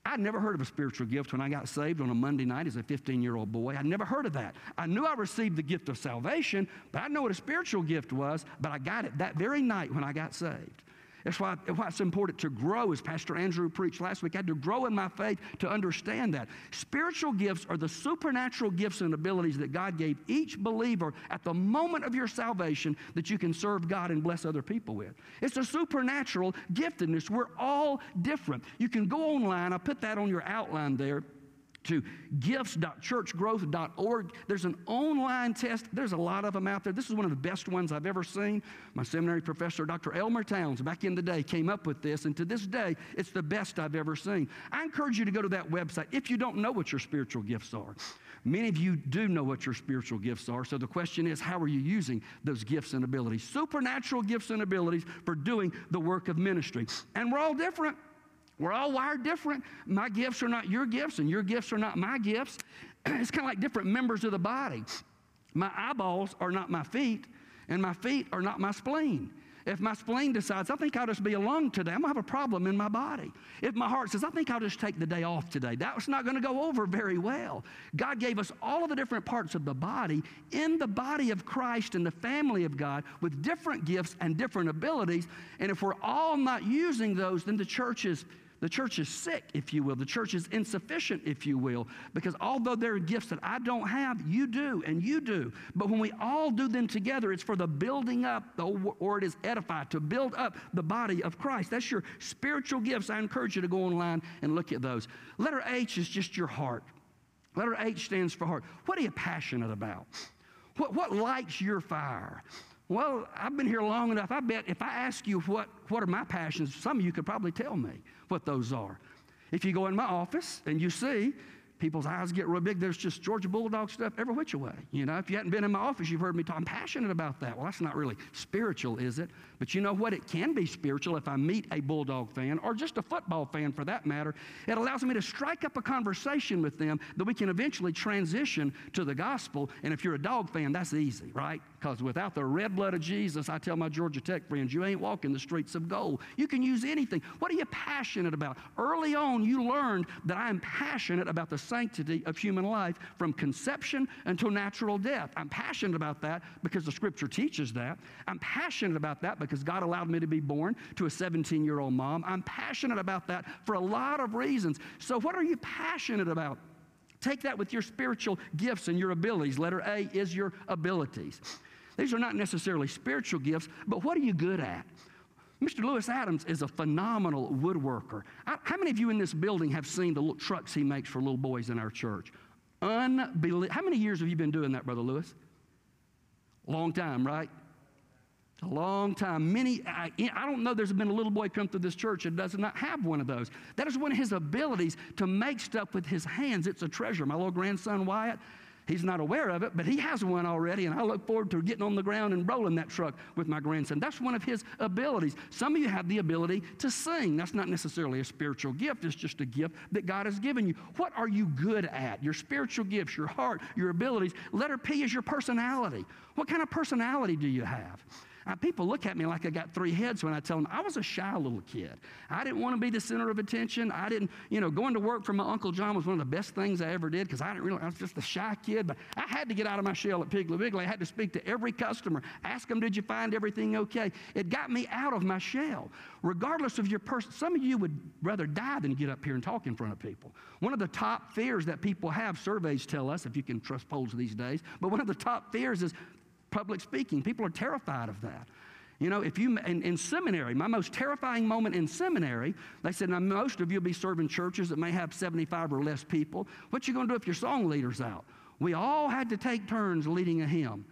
I'd never heard of a spiritual gift when I got saved on a Monday night as a 15 year old boy. I'd never heard of that. I knew I received the gift of salvation, but I didn't know what a spiritual gift was, but I got it that very night when I got saved. That's why, why it's important to grow, as Pastor Andrew preached last week. I had to grow in my faith to understand that. Spiritual gifts are the supernatural gifts and abilities that God gave each believer at the moment of your salvation that you can serve God and bless other people with. It's a supernatural giftedness. We're all different. You can go online, I put that on your outline there to gifts.churchgrowth.org. There's an online test. There's a lot of them out there. This is one of the best ones I've ever seen. My seminary professor, Dr. Elmer Towns, back in the day, came up with this, and to this day, it's the best I've ever seen. I encourage you to go to that website if you don't know what your spiritual gifts are. Many of you do know what your spiritual gifts are, so the question is, how are you using those gifts and abilities? Supernatural gifts and abilities for doing the work of ministry. And we're all different. We're all wired different. My gifts are not your gifts, and your gifts are not my gifts. It's kind of like different members of the body. My eyeballs are not my feet, and my feet are not my spleen. If my spleen decides, I think I'll just be a lung today, I'm gonna have a problem in my body. If my heart says, I think I'll just take the day off today, that's not gonna go over very well. God gave us all of the different parts of the body in the body of Christ and the family of God with different gifts and different abilities. And if we're all not using those, then the church is the church is sick, if you will. The church is insufficient, if you will, because although there are gifts that I don't have, you do, and you do. But when we all do them together, it's for the building up, the word is edify, to build up the body of Christ. That's your spiritual gifts. I encourage you to go online and look at those. Letter H is just your heart. Letter H stands for heart. What are you passionate about? What, what lights your fire? Well, I've been here long enough. I bet if I ask you what, what are my passions, some of you could probably tell me what those are. If you go in my office and you see people's eyes get real big, there's just Georgia Bulldog stuff every which way. You know, if you hadn't been in my office, you've heard me talk. I'm passionate about that. Well, that's not really spiritual, is it? But you know what? It can be spiritual if I meet a Bulldog fan or just a football fan for that matter. It allows me to strike up a conversation with them that we can eventually transition to the gospel. And if you're a dog fan, that's easy, right? Because without the red blood of Jesus, I tell my Georgia Tech friends, you ain't walking the streets of gold. You can use anything. What are you passionate about? Early on, you learned that I am passionate about the sanctity of human life from conception until natural death. I'm passionate about that because the scripture teaches that. I'm passionate about that because God allowed me to be born to a 17 year old mom. I'm passionate about that for a lot of reasons. So, what are you passionate about? Take that with your spiritual gifts and your abilities. Letter A is your abilities. These are not necessarily spiritual gifts, but what are you good at? Mr. Lewis Adams is a phenomenal woodworker. I, how many of you in this building have seen the little trucks he makes for little boys in our church? Unbelievable. How many years have you been doing that, Brother Lewis? Long time, right? A long time. Many, I, I, don't know, there's been a little boy come through this church that does not have one of those. That is one of his abilities to make stuff with his hands. It's a treasure. My little grandson, Wyatt, He's not aware of it, but he has one already, and I look forward to getting on the ground and rolling that truck with my grandson. That's one of his abilities. Some of you have the ability to sing. That's not necessarily a spiritual gift, it's just a gift that God has given you. What are you good at? Your spiritual gifts, your heart, your abilities. Letter P is your personality. What kind of personality do you have? People look at me like I got three heads when I tell them I was a shy little kid. I didn't want to be the center of attention. I didn't, you know, going to work for my Uncle John was one of the best things I ever did because I didn't really, I was just a shy kid, but I had to get out of my shell at Piggly Wiggly. I had to speak to every customer, ask them, did you find everything okay? It got me out of my shell. Regardless of your person, some of you would rather die than get up here and talk in front of people. One of the top fears that people have, surveys tell us, if you can trust polls these days, but one of the top fears is public speaking. People are terrified of that. You know, if you, in, in seminary, my most terrifying moment in seminary, they said, now most of you will be serving churches that may have 75 or less people. What you going to do if your song leader's out? We all had to take turns leading a hymn.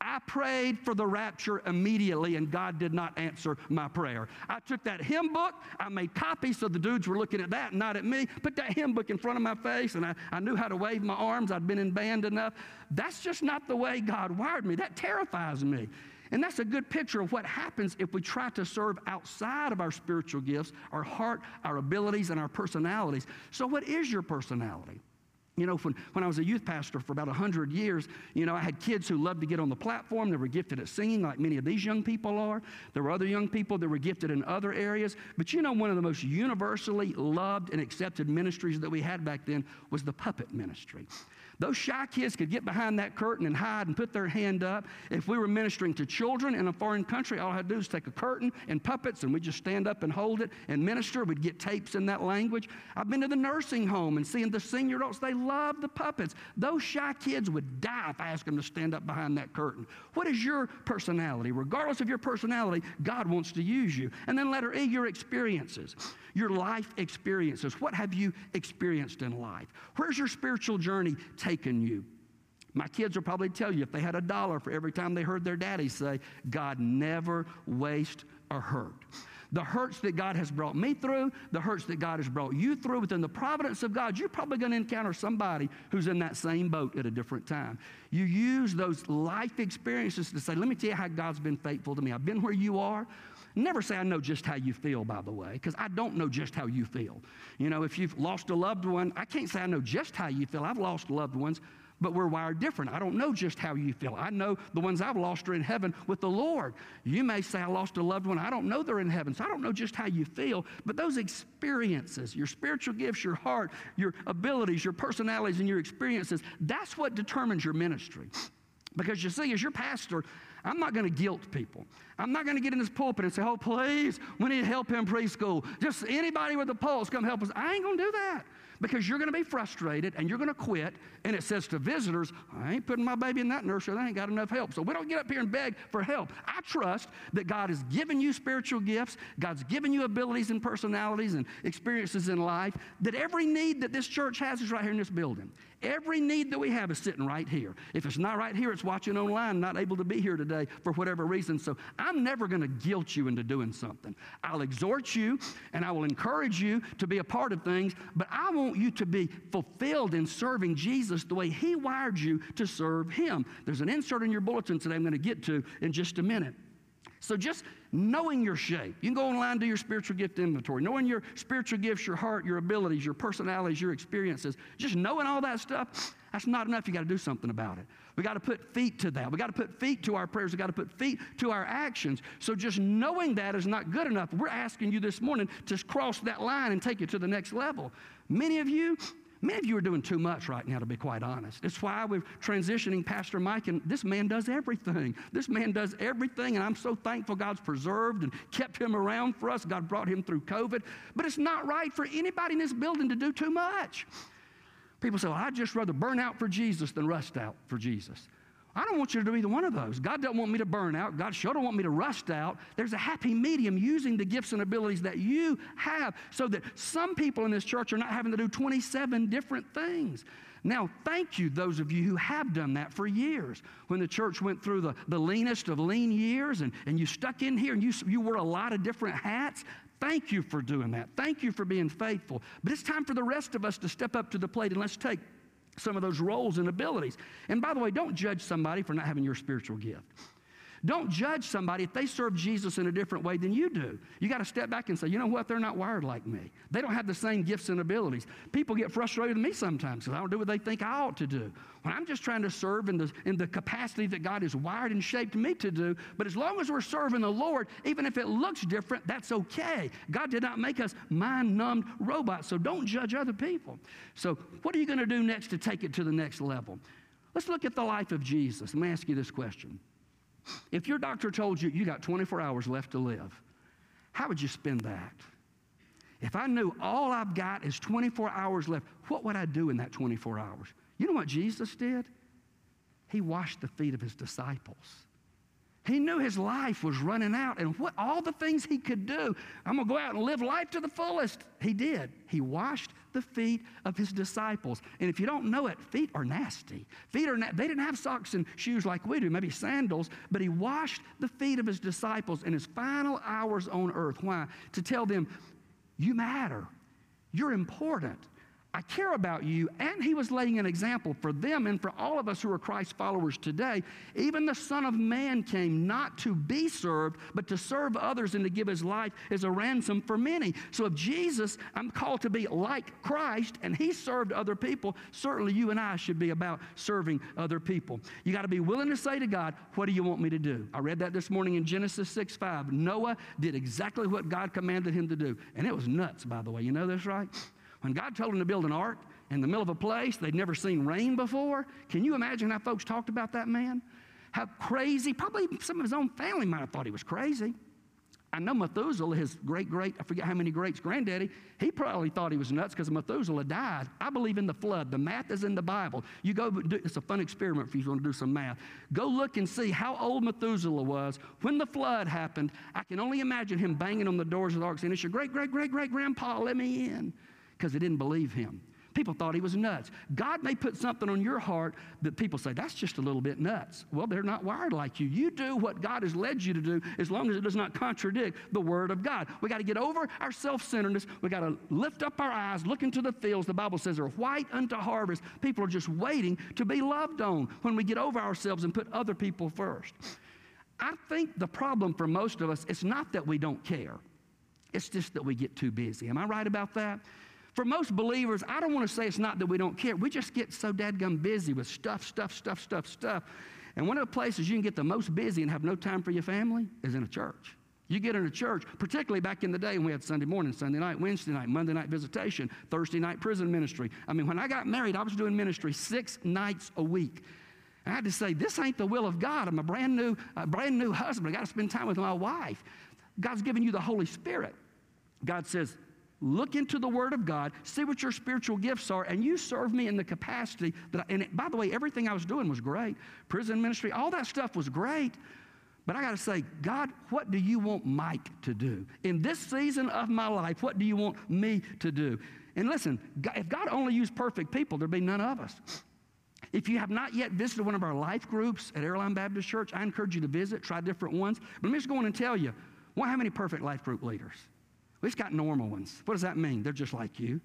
I prayed for the rapture immediately, and God did not answer my prayer. I took that hymn book, I made copies so the dudes were looking at that, not at me. Put that hymn book in front of my face, and I, I knew how to wave my arms. I'd been in band enough. That's just not the way God wired me. That terrifies me. And that's a good picture of what happens if we try to serve outside of our spiritual gifts, our heart, our abilities, and our personalities. So, what is your personality? You know, when, when I was a youth pastor for about 100 years, you know, I had kids who loved to get on the platform. They were gifted at singing, like many of these young people are. There were other young people that were gifted in other areas. But you know, one of the most universally loved and accepted ministries that we had back then was the puppet ministry. Those shy kids could get behind that curtain and hide and put their hand up. If we were ministering to children in a foreign country, all I had to do is take a curtain and puppets and we'd just stand up and hold it and minister. We'd get tapes in that language. I've been to the nursing home and seeing the senior adults, they love the puppets. Those shy kids would die if I asked them to stand up behind that curtain. What is your personality? Regardless of your personality, God wants to use you. And then letter E, your experiences, your life experiences. What have you experienced in life? Where's your spiritual journey taken you? My kids will probably tell you if they had a dollar for every time they heard their daddy say, God never waste a hurt. The hurts that God has brought me through, the hurts that God has brought you through, within the providence of God, you're probably going to encounter somebody who's in that same boat at a different time. You use those life experiences to say, let me tell you how God's been faithful to me. I've been where you are. Never say I know just how you feel, by the way, because I don't know just how you feel. You know, if you've lost a loved one, I can't say I know just how you feel. I've lost loved ones, but we're wired different. I don't know just how you feel. I know the ones I've lost are in heaven with the Lord. You may say, I lost a loved one. I don't know they're in heaven, so I don't know just how you feel. But those experiences, your spiritual gifts, your heart, your abilities, your personalities, and your experiences, that's what determines your ministry. Because you see, as your pastor, I'm not going to guilt people. I'm not going to get in this pulpit and say, oh, please, we need help in preschool. Just anybody with a pulse, come help us. I ain't going to do that because you're going to be frustrated and you're going to quit. And it says to visitors, I ain't putting my baby in that nursery. They ain't got enough help. So we don't get up here and beg for help. I trust that God has given you spiritual gifts, God's given you abilities and personalities and experiences in life, that every need that this church has is right here in this building. Every need that we have is sitting right here. If it's not right here, it's watching online, not able to be here today for whatever reason. So I'm never going to guilt you into doing something. I'll exhort you and I will encourage you to be a part of things, but I want you to be fulfilled in serving Jesus the way He wired you to serve Him. There's an insert in your bulletin today I'm going to get to in just a minute. So just knowing your shape. You can go online do your spiritual gift inventory. Knowing your spiritual gifts, your heart, your abilities, your personalities, your experiences. Just knowing all that stuff, that's not enough. You got to do something about it. We got to put feet to that. We got to put feet to our prayers. We got to put feet to our actions. So just knowing that is not good enough. We're asking you this morning to cross that line and take it to the next level. Many of you, Many of you are doing too much right now, to be quite honest. It's why we're transitioning Pastor Mike, and this man does everything. This man does everything, and I'm so thankful God's preserved and kept him around for us. God brought him through COVID. But it's not right for anybody in this building to do too much. People say, well, I'd just rather burn out for Jesus than rust out for Jesus. I don't want you to be one of those. God doesn't want me to burn out. God sure don't want me to rust out. There's a happy medium using the gifts and abilities that you have so that some people in this church are not having to do 27 different things. Now, thank you, those of you who have done that for years. When the church went through the, the leanest of lean years and, and you stuck in here and you, you wore a lot of different hats, thank you for doing that. Thank you for being faithful. But it's time for the rest of us to step up to the plate and let's take some of those roles and abilities. And by the way, don't judge somebody for not having your spiritual gift. Don't judge somebody if they serve Jesus in a different way than you do. You got to step back and say, you know what? They're not wired like me. They don't have the same gifts and abilities. People get frustrated with me sometimes because I don't do what they think I ought to do. When I'm just trying to serve in the, in the capacity that God has wired and shaped me to do. But as long as we're serving the Lord, even if it looks different, that's okay. God did not make us mind numbed robots, so don't judge other people. So, what are you going to do next to take it to the next level? Let's look at the life of Jesus. Let me ask you this question. If your doctor told you you got 24 hours left to live, how would you spend that? If I knew all I've got is 24 hours left, what would I do in that 24 hours? You know what Jesus did? He washed the feet of his disciples. He knew his life was running out and what all the things he could do. I'm going to go out and live life to the fullest. He did. He washed the feet of his disciples. And if you don't know it, feet are nasty. Feet are na- they didn't have socks and shoes like we do, maybe sandals, but he washed the feet of his disciples in his final hours on earth. Why? To tell them, you matter. You're important. I care about you. And he was laying an example for them and for all of us who are Christ followers today. Even the Son of Man came not to be served, but to serve others and to give his life as a ransom for many. So if Jesus, I'm called to be like Christ, and he served other people, certainly you and I should be about serving other people. You got to be willing to say to God, What do you want me to do? I read that this morning in Genesis 6 5. Noah did exactly what God commanded him to do. And it was nuts, by the way. You know this, right? When God told him to build an ark in the middle of a place they'd never seen rain before, can you imagine how folks talked about that man? How crazy, probably some of his own family might have thought he was crazy. I know Methuselah, his great great, I forget how many greats granddaddy, he probably thought he was nuts because Methuselah died. I believe in the flood. The math is in the Bible. You go, do, it's a fun experiment if you want to do some math. Go look and see how old Methuselah was when the flood happened. I can only imagine him banging on the doors of the ark saying, It's your great great great great grandpa, let me in because they didn't believe him. People thought he was nuts. God may put something on your heart that people say, that's just a little bit nuts. Well, they're not wired like you. You do what God has led you to do as long as it does not contradict the Word of God. We got to get over our self centeredness. We got to lift up our eyes, look into the fields. The Bible says they're white unto harvest. People are just waiting to be loved on when we get over ourselves and put other people first. I think the problem for most of us is not that we don't care, it's just that we get too busy. Am I right about that? For most believers, I don't want to say it's not that we don't care. We just get so dadgum busy with stuff, stuff, stuff, stuff, stuff. And one of the places you can get the most busy and have no time for your family is in a church. You get in a church, particularly back in the day when we had Sunday morning, Sunday night, Wednesday night, Monday night visitation, Thursday night prison ministry. I mean, when I got married, I was doing ministry six nights a week. I had to say, this ain't the will of God. I'm a brand new, a brand new husband. I got to spend time with my wife. God's given you the Holy Spirit. God says, look into the Word of God, see what your spiritual gifts are, and you serve me in the capacity that. I, and it, by the way, everything I was doing was great. Prison ministry, all that stuff was great. But I got to say, God, what do you want Mike to do? In this season of my life, what do you want me to do? And listen, if God only used perfect people, there'd be none of us. If you have not yet visited one of our life groups at Airline Baptist Church, I encourage you to visit, try different ones. But let me just go on and tell you, well, have any perfect life group leaders? We just got normal ones. What does that mean? They're just like you.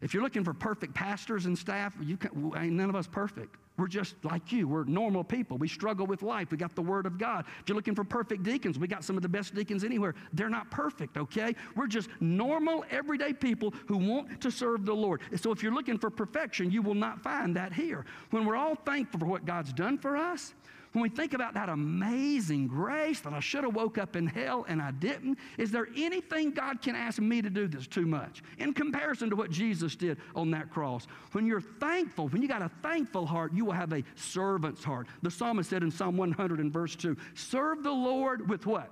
If you're looking for perfect pastors and staff, you can, ain't none of us perfect. We're just like you. We're normal people. We struggle with life. We got the Word of God. If you're looking for perfect deacons, we got some of the best deacons anywhere. They're not perfect, okay? We're just normal, everyday people who want to serve the Lord. So if you're looking for perfection, you will not find that here. When we're all thankful for what God's done for us, when we think about that amazing grace that I should have woke up in hell and I didn't, is there anything God can ask me to do that's too much in comparison to what Jesus did on that cross? When you're thankful, when you got a thankful heart, you will have a servant's heart. The psalmist said in Psalm 100 and verse 2, serve the Lord with what?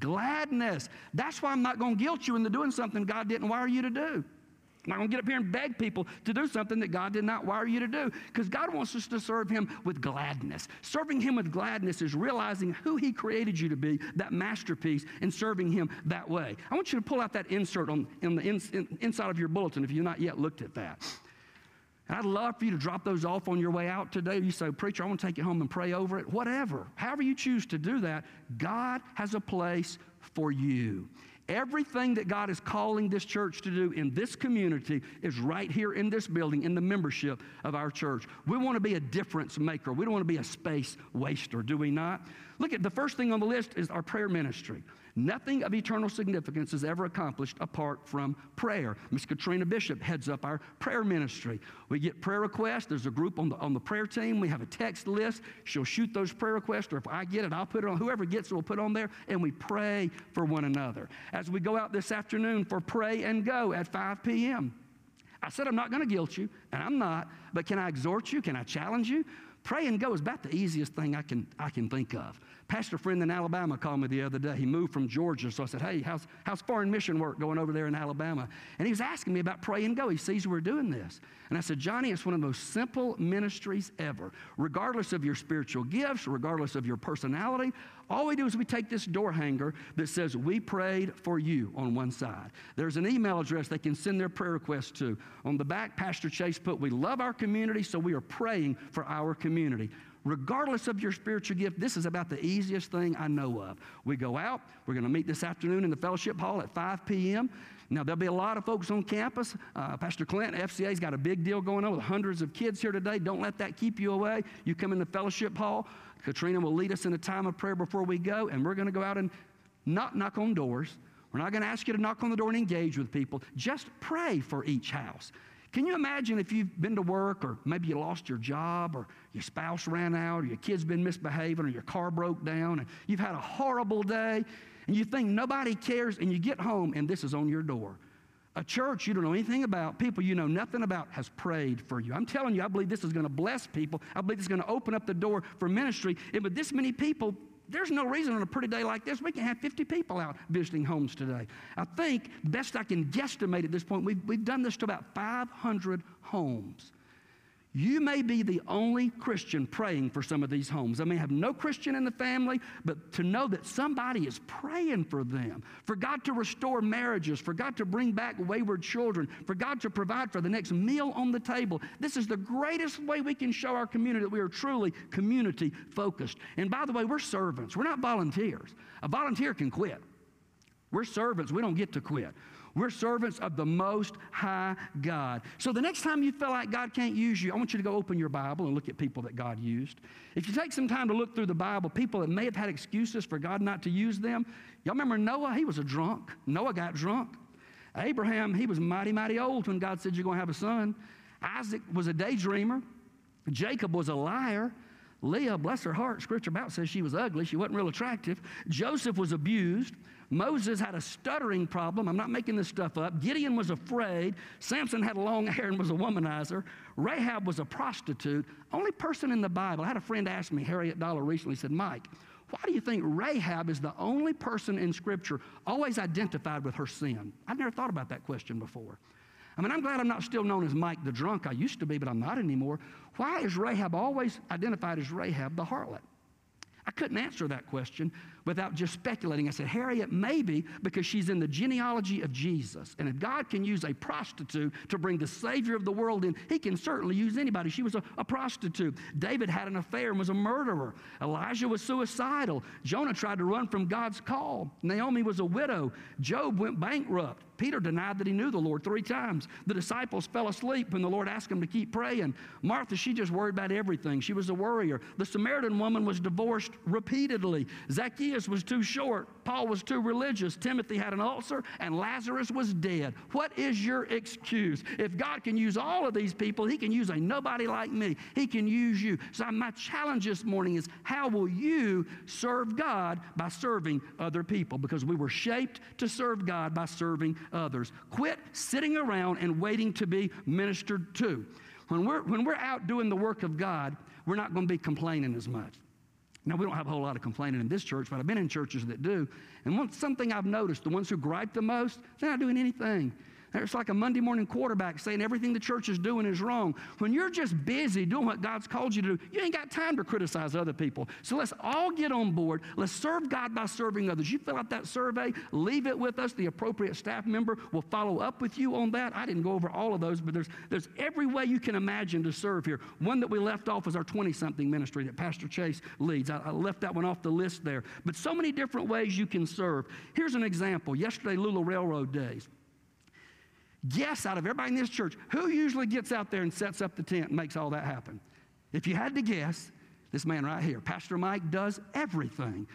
Gladness. That's why I'm not going to guilt you into doing something God didn't wire you to do. I'm not going to get up here and beg people to do something that God did not wire you to do because God wants us to serve Him with gladness. Serving Him with gladness is realizing who He created you to be, that masterpiece, and serving Him that way. I want you to pull out that insert on, in the in, in, inside of your bulletin if you've not yet looked at that. And I'd love for you to drop those off on your way out today. You say, Preacher, I want to take you home and pray over it. Whatever. However you choose to do that, God has a place for you. Everything that God is calling this church to do in this community is right here in this building, in the membership of our church. We want to be a difference maker. We don't want to be a space waster, do we not? Look at the first thing on the list is our prayer ministry. Nothing of eternal significance is ever accomplished apart from prayer. Miss Katrina Bishop heads up our prayer ministry. We get prayer requests. There's a group on the, on the prayer team. We have a text list. She'll shoot those prayer requests, or if I get it, I'll put it on. Whoever gets it, will put it on there, and we pray for one another. As we go out this afternoon for Pray and Go at 5 p.m., I said I'm not going to guilt you, and I'm not, but can I exhort you? Can I challenge you? Pray and go is about the easiest thing I can, I can think of. Pastor friend in Alabama called me the other day. He moved from Georgia, so I said, Hey, how's, how's foreign mission work going over there in Alabama? And he was asking me about pray and go. He sees we're doing this. And I said, Johnny, it's one of the most simple ministries ever. Regardless of your spiritual gifts, regardless of your personality, all we do is we take this door hanger that says, We prayed for you on one side. There's an email address they can send their prayer requests to. On the back, Pastor Chase put, We love our community, so we are praying for our community. Regardless of your spiritual gift, this is about the easiest thing I know of. We go out, we're going to meet this afternoon in the fellowship hall at 5 p.m. Now, there'll be a lot of folks on campus. Uh, Pastor Clint, FCA's got a big deal going on with hundreds of kids here today. Don't let that keep you away. You come in the fellowship hall. Katrina will lead us in a time of prayer before we go, and we're going to go out and not knock on doors. We're not going to ask you to knock on the door and engage with people. Just pray for each house. Can you imagine if you've been to work or maybe you lost your job or your spouse ran out or your kid's been misbehaving or your car broke down and you've had a horrible day and you think nobody cares and you get home and this is on your door. A church you don't know anything about, people you know nothing about, has prayed for you. I'm telling you, I believe this is going to bless people. I believe it's going to open up the door for ministry. And with this many people, there's no reason on a pretty day like this we can have 50 people out visiting homes today. I think, best I can guesstimate at this point, we've, we've done this to about 500 homes. You may be the only Christian praying for some of these homes. I may have no Christian in the family, but to know that somebody is praying for them, for God to restore marriages, for God to bring back wayward children, for God to provide for the next meal on the table. This is the greatest way we can show our community that we are truly community focused. And by the way, we're servants, we're not volunteers. A volunteer can quit. We're servants, we don't get to quit. We're servants of the Most High God. So the next time you feel like God can't use you, I want you to go open your Bible and look at people that God used. If you take some time to look through the Bible, people that may have had excuses for God not to use them, y'all remember Noah? He was a drunk. Noah got drunk. Abraham, he was mighty, mighty old when God said, You're going to have a son. Isaac was a daydreamer. Jacob was a liar. Leah, bless her heart, scripture about says she was ugly. She wasn't real attractive. Joseph was abused. Moses had a stuttering problem. I'm not making this stuff up. Gideon was afraid. Samson had long hair and was a womanizer. Rahab was a prostitute. Only person in the Bible. I had a friend ask me, Harriet Dollar, recently, said, Mike, why do you think Rahab is the only person in Scripture always identified with her sin? I've never thought about that question before. I mean, I'm glad I'm not still known as Mike the drunk. I used to be, but I'm not anymore. Why is Rahab always identified as Rahab the harlot? I couldn't answer that question without just speculating. I said, Harriet, maybe because she's in the genealogy of Jesus. And if God can use a prostitute to bring the Savior of the world in, He can certainly use anybody. She was a, a prostitute. David had an affair and was a murderer. Elijah was suicidal. Jonah tried to run from God's call. Naomi was a widow. Job went bankrupt. Peter denied that he knew the Lord three times. The disciples fell asleep when the Lord asked them to keep praying. Martha, she just worried about everything. She was a worrier. The Samaritan woman was divorced repeatedly. Zacchaeus was too short. Paul was too religious. Timothy had an ulcer, and Lazarus was dead. What is your excuse? If God can use all of these people, He can use a nobody like me. He can use you. So, my challenge this morning is how will you serve God by serving other people? Because we were shaped to serve God by serving others. Quit sitting around and waiting to be ministered to. When we're, when we're out doing the work of God, we're not going to be complaining as much. Now, we don't have a whole lot of complaining in this church, but I've been in churches that do. And one, something I've noticed the ones who gripe the most, they're not doing anything. It's like a Monday morning quarterback saying everything the church is doing is wrong. When you're just busy doing what God's called you to do, you ain't got time to criticize other people. So let's all get on board. Let's serve God by serving others. You fill out that survey, leave it with us. The appropriate staff member will follow up with you on that. I didn't go over all of those, but there's, there's every way you can imagine to serve here. One that we left off is our 20 something ministry that Pastor Chase leads. I, I left that one off the list there. But so many different ways you can serve. Here's an example. Yesterday, Lula Railroad Days. Guess out of everybody in this church, who usually gets out there and sets up the tent and makes all that happen? If you had to guess, this man right here, Pastor Mike, does everything.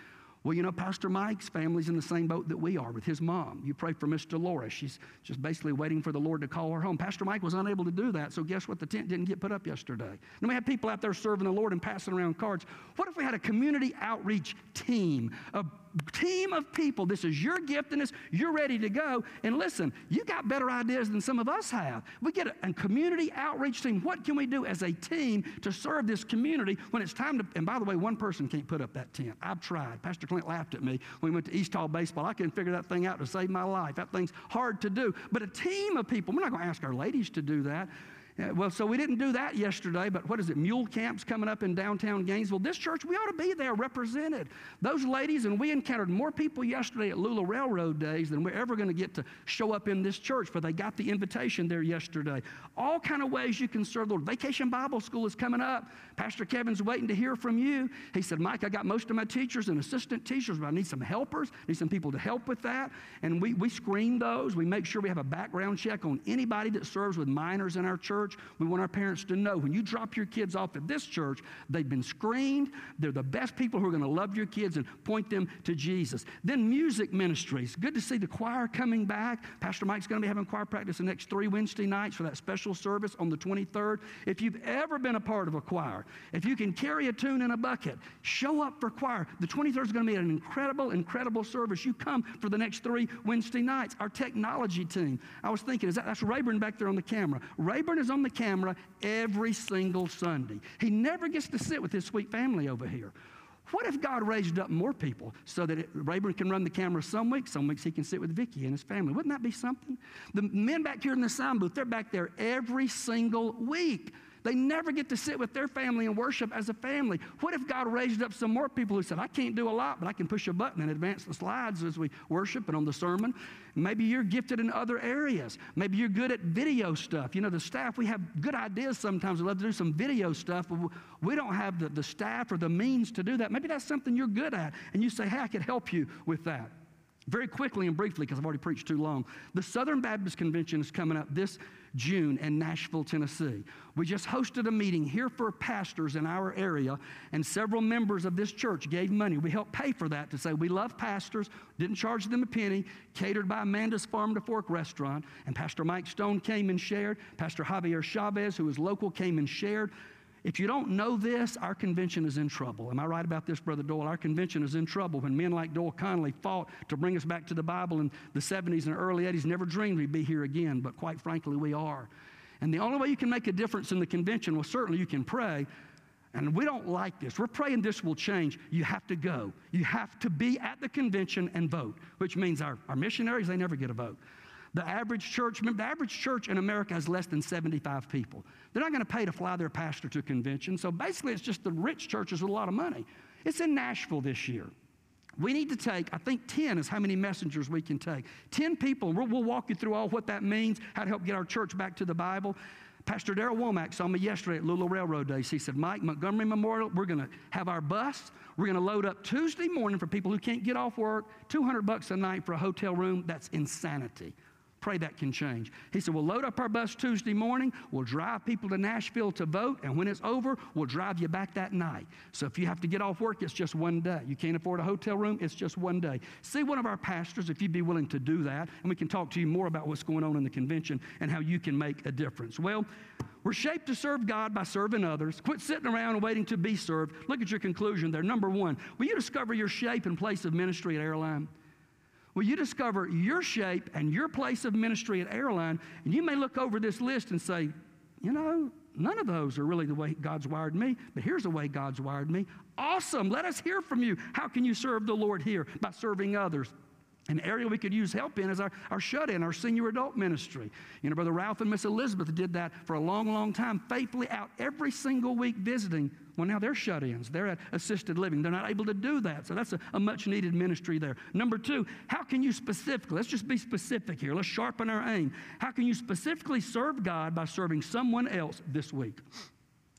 Well, you know, Pastor Mike's family's in the same boat that we are with his mom. You pray for Miss Dolores. She's just basically waiting for the Lord to call her home. Pastor Mike was unable to do that, so guess what? The tent didn't get put up yesterday. And we had people out there serving the Lord and passing around cards. What if we had a community outreach team of team of people. This is your giftedness. You're ready to go. And listen, you got better ideas than some of us have. We get a, a community outreach team. What can we do as a team to serve this community when it's time to? And by the way, one person can't put up that tent. I've tried. Pastor Clint laughed at me when we went to East Hall Baseball. I couldn't figure that thing out to save my life. That thing's hard to do. But a team of people, we're not going to ask our ladies to do that. Yeah, well, so we didn't do that yesterday, but what is it? Mule camps coming up in downtown Gainesville. This church, we ought to be there represented. Those ladies, and we encountered more people yesterday at Lula Railroad Days than we're ever going to get to show up in this church, but they got the invitation there yesterday. All kind of ways you can serve the Lord. Vacation Bible School is coming up. Pastor Kevin's waiting to hear from you. He said, Mike, I got most of my teachers and assistant teachers, but I need some helpers, need some people to help with that. And we, we screen those. We make sure we have a background check on anybody that serves with minors in our church. We want our parents to know when you drop your kids off at this church, they've been screened. They're the best people who are going to love your kids and point them to Jesus. Then music ministries. Good to see the choir coming back. Pastor Mike's going to be having choir practice the next three Wednesday nights for that special service on the 23rd. If you've ever been a part of a choir, if you can carry a tune in a bucket, show up for choir. The 23rd is going to be an incredible, incredible service. You come for the next three Wednesday nights. Our technology team. I was thinking, is that, that's Rayburn back there on the camera. Rayburn is on the camera every single Sunday. He never gets to sit with his sweet family over here. What if God raised up more people so that it, Rayburn can run the camera some weeks, some weeks he can sit with Vicky and his family? Wouldn't that be something? The men back here in the sound booth, they're back there every single week. They never get to sit with their family and worship as a family. What if God raised up some more people who said, I can't do a lot, but I can push a button and advance the slides as we worship and on the sermon? Maybe you're gifted in other areas. Maybe you're good at video stuff. You know, the staff, we have good ideas sometimes. We love to do some video stuff, but we don't have the, the staff or the means to do that. Maybe that's something you're good at, and you say, hey, I could help you with that. Very quickly and briefly, because I've already preached too long, the Southern Baptist Convention is coming up this June in Nashville, Tennessee. We just hosted a meeting here for pastors in our area, and several members of this church gave money. We helped pay for that to say we love pastors, didn't charge them a penny, catered by Amanda's Farm to Fork restaurant. And Pastor Mike Stone came and shared. Pastor Javier Chavez, who is local, came and shared. If you don't know this, our convention is in trouble. Am I right about this, Brother Doyle? Our convention is in trouble when men like Doyle Connolly fought to bring us back to the Bible in the 70s and early 80s. Never dreamed we'd be here again, but quite frankly, we are. And the only way you can make a difference in the convention, well, certainly you can pray. And we don't like this. We're praying this will change. You have to go. You have to be at the convention and vote, which means our, our missionaries, they never get a vote. The average church, the average church in America has less than 75 people. They're not going to pay to fly their pastor to a convention. So basically, it's just the rich churches with a lot of money. It's in Nashville this year. We need to take, I think 10 is how many messengers we can take. 10 people, we'll, we'll walk you through all what that means, how to help get our church back to the Bible. Pastor Darrell Womack saw me yesterday at Lula Railroad Days. He said, Mike, Montgomery Memorial, we're going to have our bus. We're going to load up Tuesday morning for people who can't get off work, 200 bucks a night for a hotel room. That's insanity. Pray that can change. He said, We'll load up our bus Tuesday morning. We'll drive people to Nashville to vote. And when it's over, we'll drive you back that night. So if you have to get off work, it's just one day. You can't afford a hotel room, it's just one day. See one of our pastors if you'd be willing to do that. And we can talk to you more about what's going on in the convention and how you can make a difference. Well, we're shaped to serve God by serving others. Quit sitting around and waiting to be served. Look at your conclusion there. Number one, will you discover your shape and place of ministry at Airline? Will you discover your shape and your place of ministry at Airline, and you may look over this list and say, you know, none of those are really the way God's wired me, but here's the way God's wired me. Awesome. Let us hear from you. How can you serve the Lord here? By serving others. An area we could use help in is our, our shut in, our senior adult ministry. You know, Brother Ralph and Miss Elizabeth did that for a long, long time, faithfully out every single week visiting. Well, now they're shut ins, they're at assisted living. They're not able to do that. So that's a, a much needed ministry there. Number two, how can you specifically, let's just be specific here, let's sharpen our aim. How can you specifically serve God by serving someone else this week?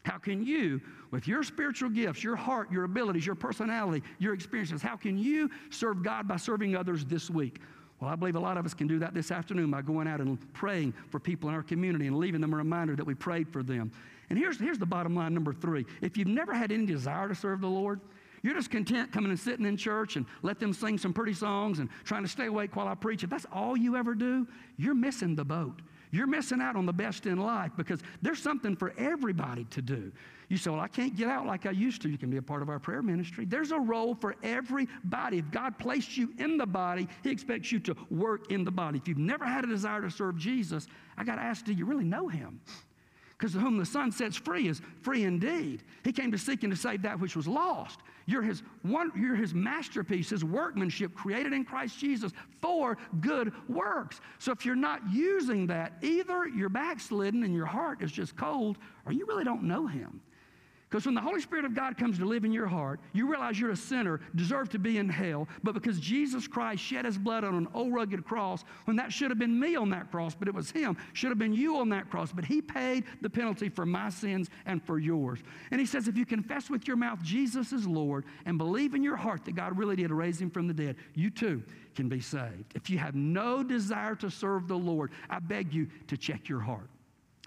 How can you, with your spiritual gifts, your heart, your abilities, your personality, your experiences, how can you serve God by serving others this week? Well, I believe a lot of us can do that this afternoon by going out and praying for people in our community and leaving them a reminder that we prayed for them. And here's, here's the bottom line number three. If you've never had any desire to serve the Lord, you're just content coming and sitting in church and let them sing some pretty songs and trying to stay awake while I preach. If that's all you ever do, you're missing the boat. You're missing out on the best in life because there's something for everybody to do. You say, Well, I can't get out like I used to. You can be a part of our prayer ministry. There's a role for everybody. If God placed you in the body, He expects you to work in the body. If you've never had a desire to serve Jesus, I got to ask, do you really know Him? Because whom the Son sets free is free indeed. He came to seek and to save that which was lost. You're his, one, you're his masterpiece, his workmanship created in Christ Jesus for good works. So if you're not using that, either you're backslidden and your heart is just cold, or you really don't know him. Because when the Holy Spirit of God comes to live in your heart, you realize you're a sinner, deserve to be in hell, but because Jesus Christ shed his blood on an old rugged cross, when that should have been me on that cross, but it was him, should have been you on that cross, but he paid the penalty for my sins and for yours. And he says, if you confess with your mouth Jesus is Lord and believe in your heart that God really did raise him from the dead, you too can be saved. If you have no desire to serve the Lord, I beg you to check your heart.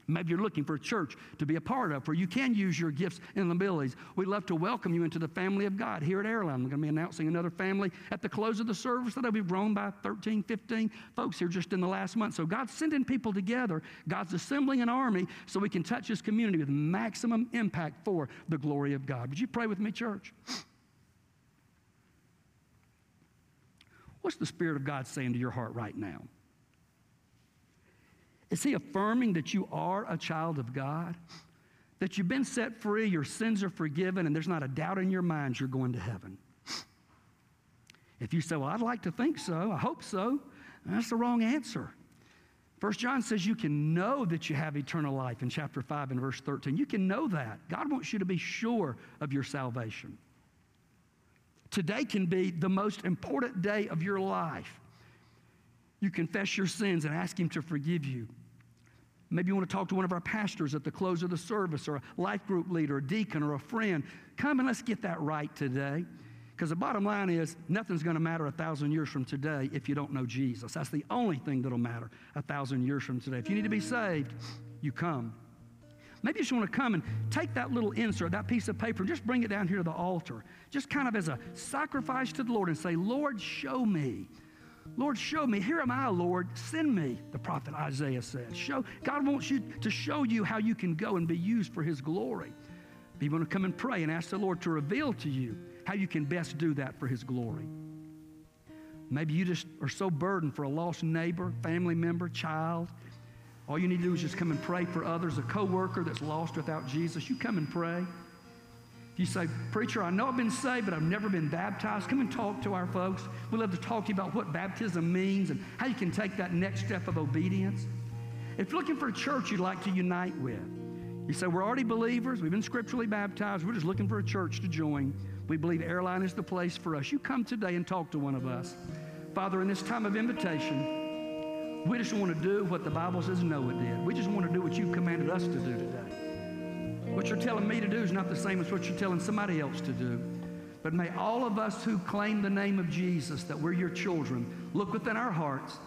Maybe you're looking for a church to be a part of where you can use your gifts and abilities. We'd love to welcome you into the family of God here at Airline. We're going to be announcing another family at the close of the service that we've grown by 13, 15 folks here just in the last month. So God's sending people together. God's assembling an army so we can touch this community with maximum impact for the glory of God. Would you pray with me, church? What's the Spirit of God saying to your heart right now? Is he affirming that you are a child of God? That you've been set free, your sins are forgiven, and there's not a doubt in your mind you're going to heaven? If you say, Well, I'd like to think so, I hope so, that's the wrong answer. First John says you can know that you have eternal life in chapter 5 and verse 13. You can know that. God wants you to be sure of your salvation. Today can be the most important day of your life. You confess your sins and ask Him to forgive you. Maybe you want to talk to one of our pastors at the close of the service, or a life group leader, a deacon, or a friend. Come and let's get that right today. Because the bottom line is, nothing's going to matter a thousand years from today if you don't know Jesus. That's the only thing that'll matter a thousand years from today. If you need to be saved, you come. Maybe you just want to come and take that little insert, that piece of paper, and just bring it down here to the altar. Just kind of as a sacrifice to the Lord and say, Lord, show me. Lord, show me. Here am I, Lord. Send me, the prophet Isaiah says. Show, God wants you to show you how you can go and be used for his glory. You want to come and pray and ask the Lord to reveal to you how you can best do that for his glory. Maybe you just are so burdened for a lost neighbor, family member, child. All you need to do is just come and pray for others, a coworker that's lost without Jesus. You come and pray. You say, Preacher, I know I've been saved, but I've never been baptized, come and talk to our folks. We'd love to talk to you about what baptism means and how you can take that next step of obedience. If you're looking for a church you'd like to unite with, you say, We're already believers, we've been scripturally baptized, we're just looking for a church to join. We believe Airline is the place for us. You come today and talk to one of us. Father, in this time of invitation, we just want to do what the Bible says Noah did. We just want to do what you've commanded us to do today. What you're telling me to do is not the same as what you're telling somebody else to do. But may all of us who claim the name of Jesus, that we're your children, look within our hearts,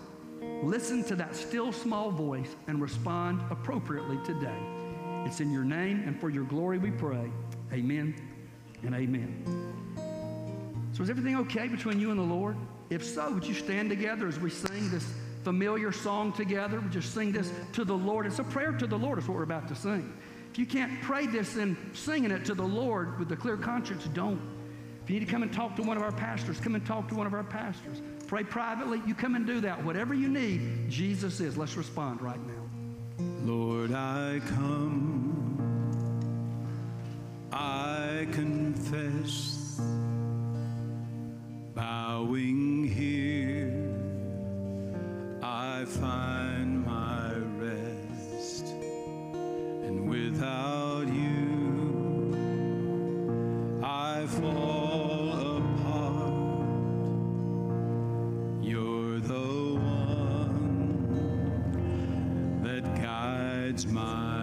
listen to that still small voice, and respond appropriately today. It's in your name and for your glory we pray. Amen and amen. So, is everything okay between you and the Lord? If so, would you stand together as we sing this familiar song together? We just sing this to the Lord. It's a prayer to the Lord, is what we're about to sing. If you can't pray this in singing it to the Lord with a clear conscience, don't. If you need to come and talk to one of our pastors, come and talk to one of our pastors. Pray privately, you come and do that. Whatever you need, Jesus is. Let's respond right now. Lord, I come, I confess, bowing here, I find without you, I fall apart. You're the one that guides my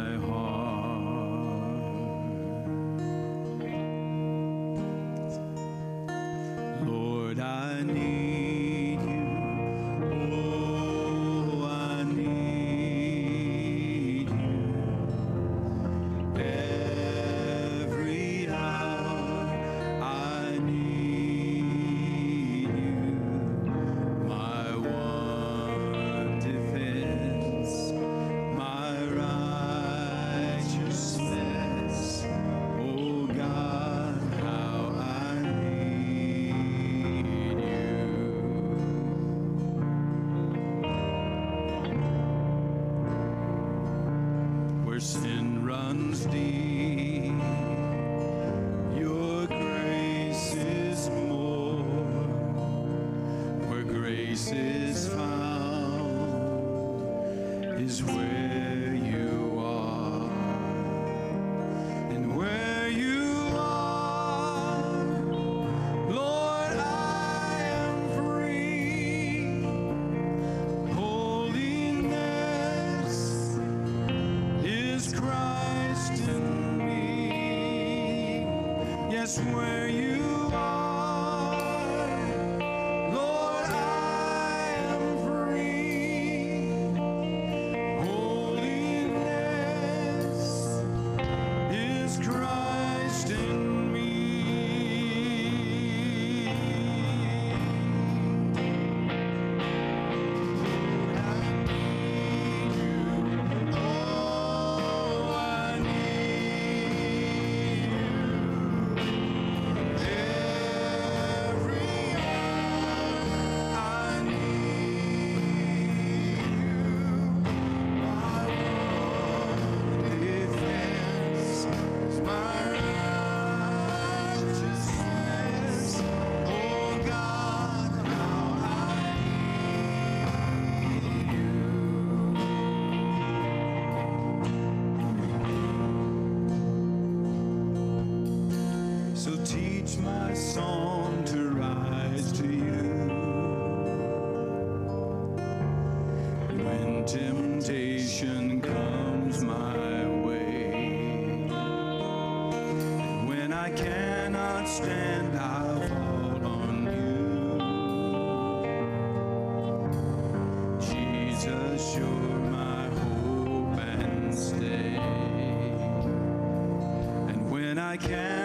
I cannot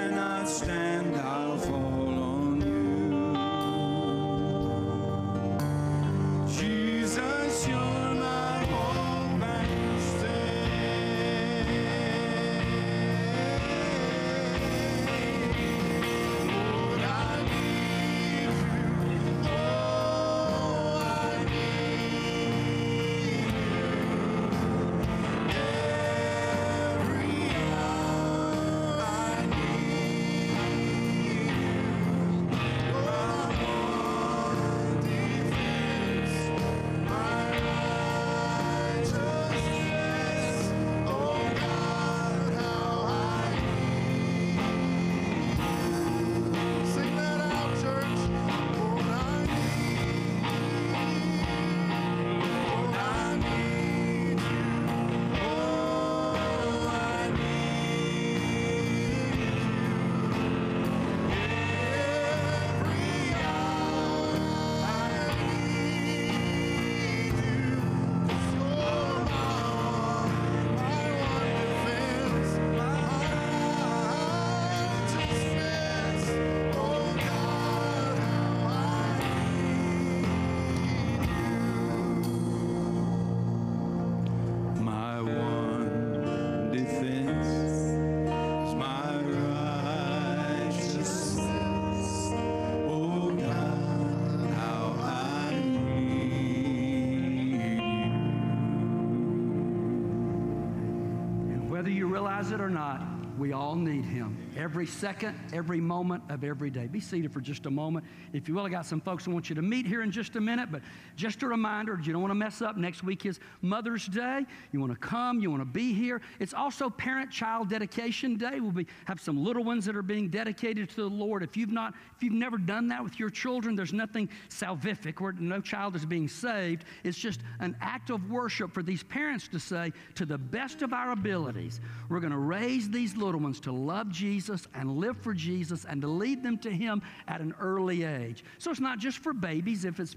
every second, every moment of every day. Be seated for just a moment. If you will, I got some folks who want you to meet here in just a minute, but just a reminder you don't want to mess up. Next week is Mother's Day. You want to come, you want to be here. It's also Parent Child Dedication Day. We'll be, have some little ones that are being dedicated to the Lord. If you've not, if you've never done that with your children, there's nothing salvific where no child is being saved. It's just an act of worship for these parents to say, to the best of our abilities, we're going to raise these little ones to love Jesus and live for Jesus and to lead them to Him at an early age. So it's not just for babies. If it's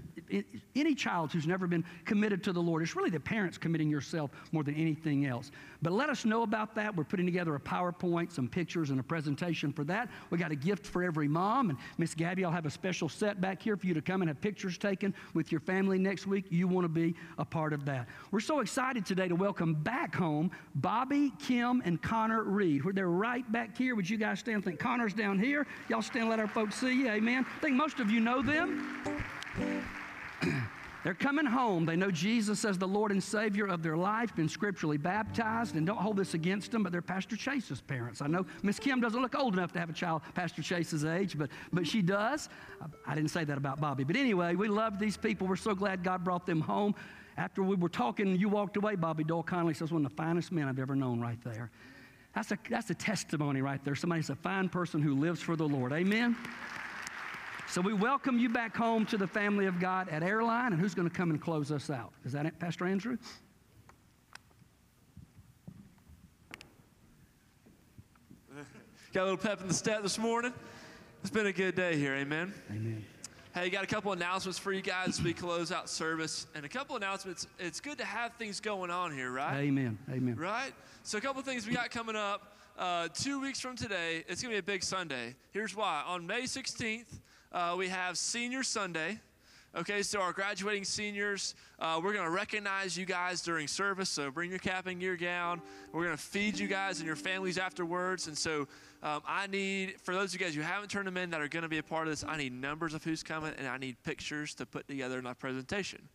any child who's never been committed to the Lord, it's really the parents committing yourself more than anything else. But let us know about that. We're putting together a PowerPoint, some pictures, and a presentation for that. We got a gift for every mom, and Miss Gabby, I'll have a special set back here for you to come and have pictures taken with your family next week. You want to be a part of that. We're so excited today to welcome back home Bobby, Kim, and Connor Reed. They're right back here. Would you guys stand? Think Connor's down here. Y'all stand, let our folks see you. Amen. I think most of you know them. They're coming home. They know Jesus as the Lord and Savior of their life, been scripturally baptized, and don't hold this against them, but they're Pastor Chase's parents. I know Miss Kim doesn't look old enough to have a child Pastor Chase's age, but, but she does. I, I didn't say that about Bobby. But anyway, we love these people. We're so glad God brought them home. After we were talking, you walked away, Bobby Doyle Conley says, one of the finest men I've ever known right there. That's a, that's a testimony right there. Somebody's a fine person who lives for the Lord. Amen? So we welcome you back home to the family of God at Airline. And who's going to come and close us out? Is that it, Pastor Andrew? Got a little pep in the step this morning. It's been a good day here, amen. Amen. Hey, got a couple announcements for you guys as we close out service. And a couple announcements. It's good to have things going on here, right? Amen. Amen. Right? So, a couple things we got coming up. Uh, two weeks from today, it's going to be a big Sunday. Here's why. On May 16th, uh, we have Senior Sunday. Okay, so our graduating seniors, uh, we're going to recognize you guys during service. So bring your cap and gear gown. We're going to feed you guys and your families afterwards. And so um, I need, for those of you guys who haven't turned them in that are going to be a part of this, I need numbers of who's coming and I need pictures to put together in my presentation.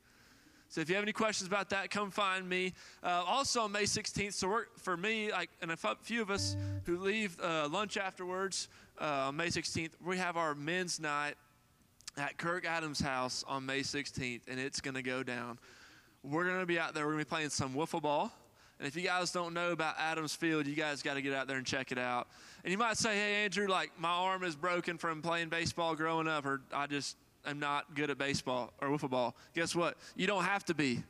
So if you have any questions about that, come find me. Uh, also on May 16th, so for me, like, and a few of us who leave uh, lunch afterwards uh, May 16th, we have our men's night at Kirk Adams' house on May 16th, and it's going to go down. We're going to be out there. We're going to be playing some wiffle ball. And if you guys don't know about Adams Field, you guys got to get out there and check it out. And you might say, hey, Andrew, like my arm is broken from playing baseball growing up, or I just am not good at baseball or wiffle ball. Guess what? You don't have to be.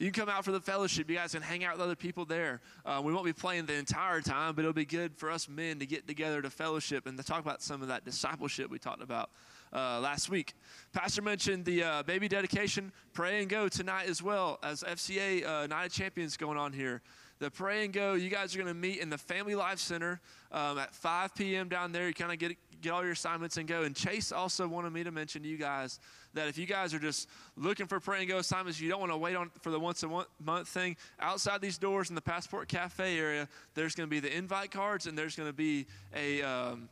You can come out for the fellowship. You guys can hang out with other people there. Uh, we won't be playing the entire time, but it'll be good for us men to get together to fellowship and to talk about some of that discipleship we talked about uh, last week. Pastor mentioned the uh, baby dedication. Pray and go tonight as well as FCA uh, Night of Champions going on here. The Pray and Go, you guys are going to meet in the Family Life Center um, at 5 p.m. down there. You kind of get get all your assignments and go. And Chase also wanted me to mention to you guys that if you guys are just looking for pray and go assignments, you don't want to wait on for the once a month thing. Outside these doors in the Passport Cafe area, there's going to be the invite cards and there's going to be a um,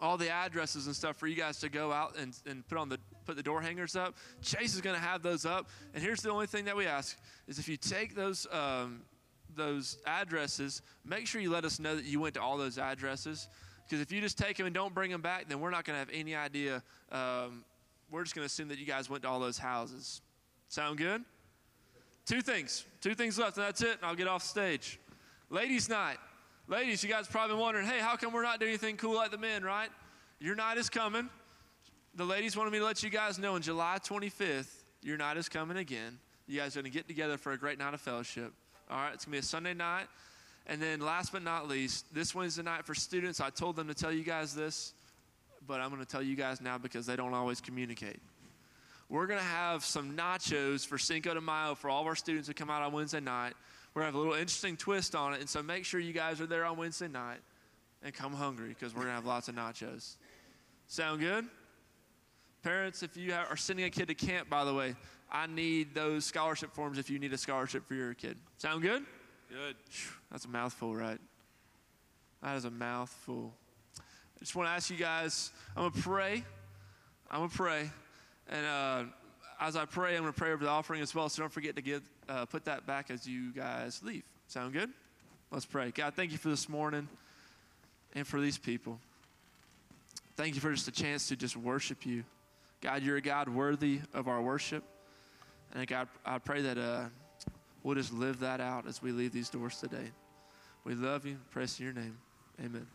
all the addresses and stuff for you guys to go out and, and put on the put the door hangers up. Chase is going to have those up. And here's the only thing that we ask is if you take those. Um, those addresses, make sure you let us know that you went to all those addresses. Because if you just take them and don't bring them back, then we're not going to have any idea. Um, we're just going to assume that you guys went to all those houses. Sound good? Two things. Two things left, and that's it, and I'll get off stage. Ladies' night. Ladies, you guys probably wondering, hey, how come we're not doing anything cool like the men, right? Your night is coming. The ladies wanted me to let you guys know on July 25th, your night is coming again. You guys are going to get together for a great night of fellowship. All right, it's going to be a Sunday night. And then, last but not least, this Wednesday night for students, I told them to tell you guys this, but I'm going to tell you guys now because they don't always communicate. We're going to have some nachos for Cinco de Mayo for all of our students who come out on Wednesday night. We're going to have a little interesting twist on it. And so, make sure you guys are there on Wednesday night and come hungry because we're going to have lots of nachos. Sound good? Parents, if you are sending a kid to camp, by the way, I need those scholarship forms if you need a scholarship for your kid. Sound good? Good. That's a mouthful, right? That is a mouthful. I just want to ask you guys, I'm going to pray. I'm going to pray. And uh, as I pray, I'm going to pray over the offering as well. So don't forget to give, uh, put that back as you guys leave. Sound good? Let's pray. God, thank you for this morning and for these people. Thank you for just a chance to just worship you. God, you're a God worthy of our worship. And God, I pray that uh, we'll just live that out as we leave these doors today. We love you. Praise your name. Amen.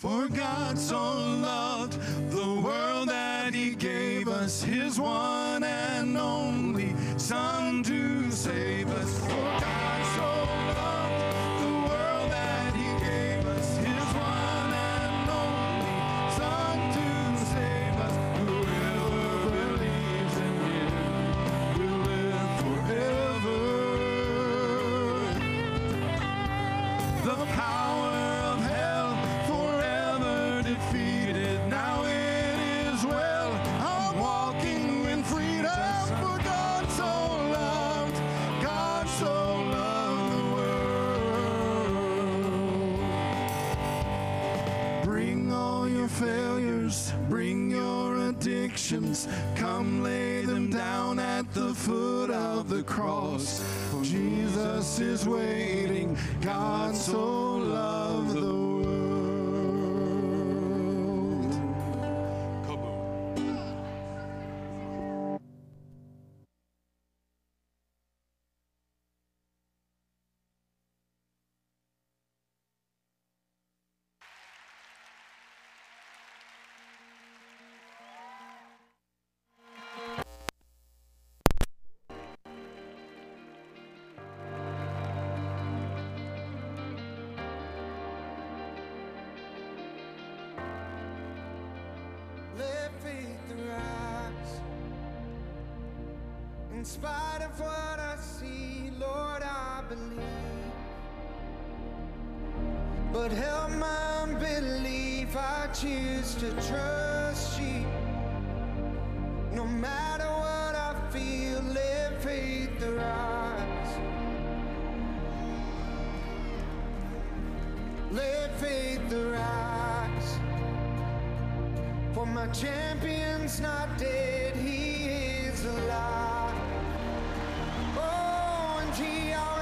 For God so loved the world that he gave us his one and only Son to save us. Addictions. Come lay them down at the foot of the cross. For Jesus is waiting. God so loved to trust you. No matter what I feel, let faith arise. Let faith arise. For my champion's not dead, he is alive. Oh, and he already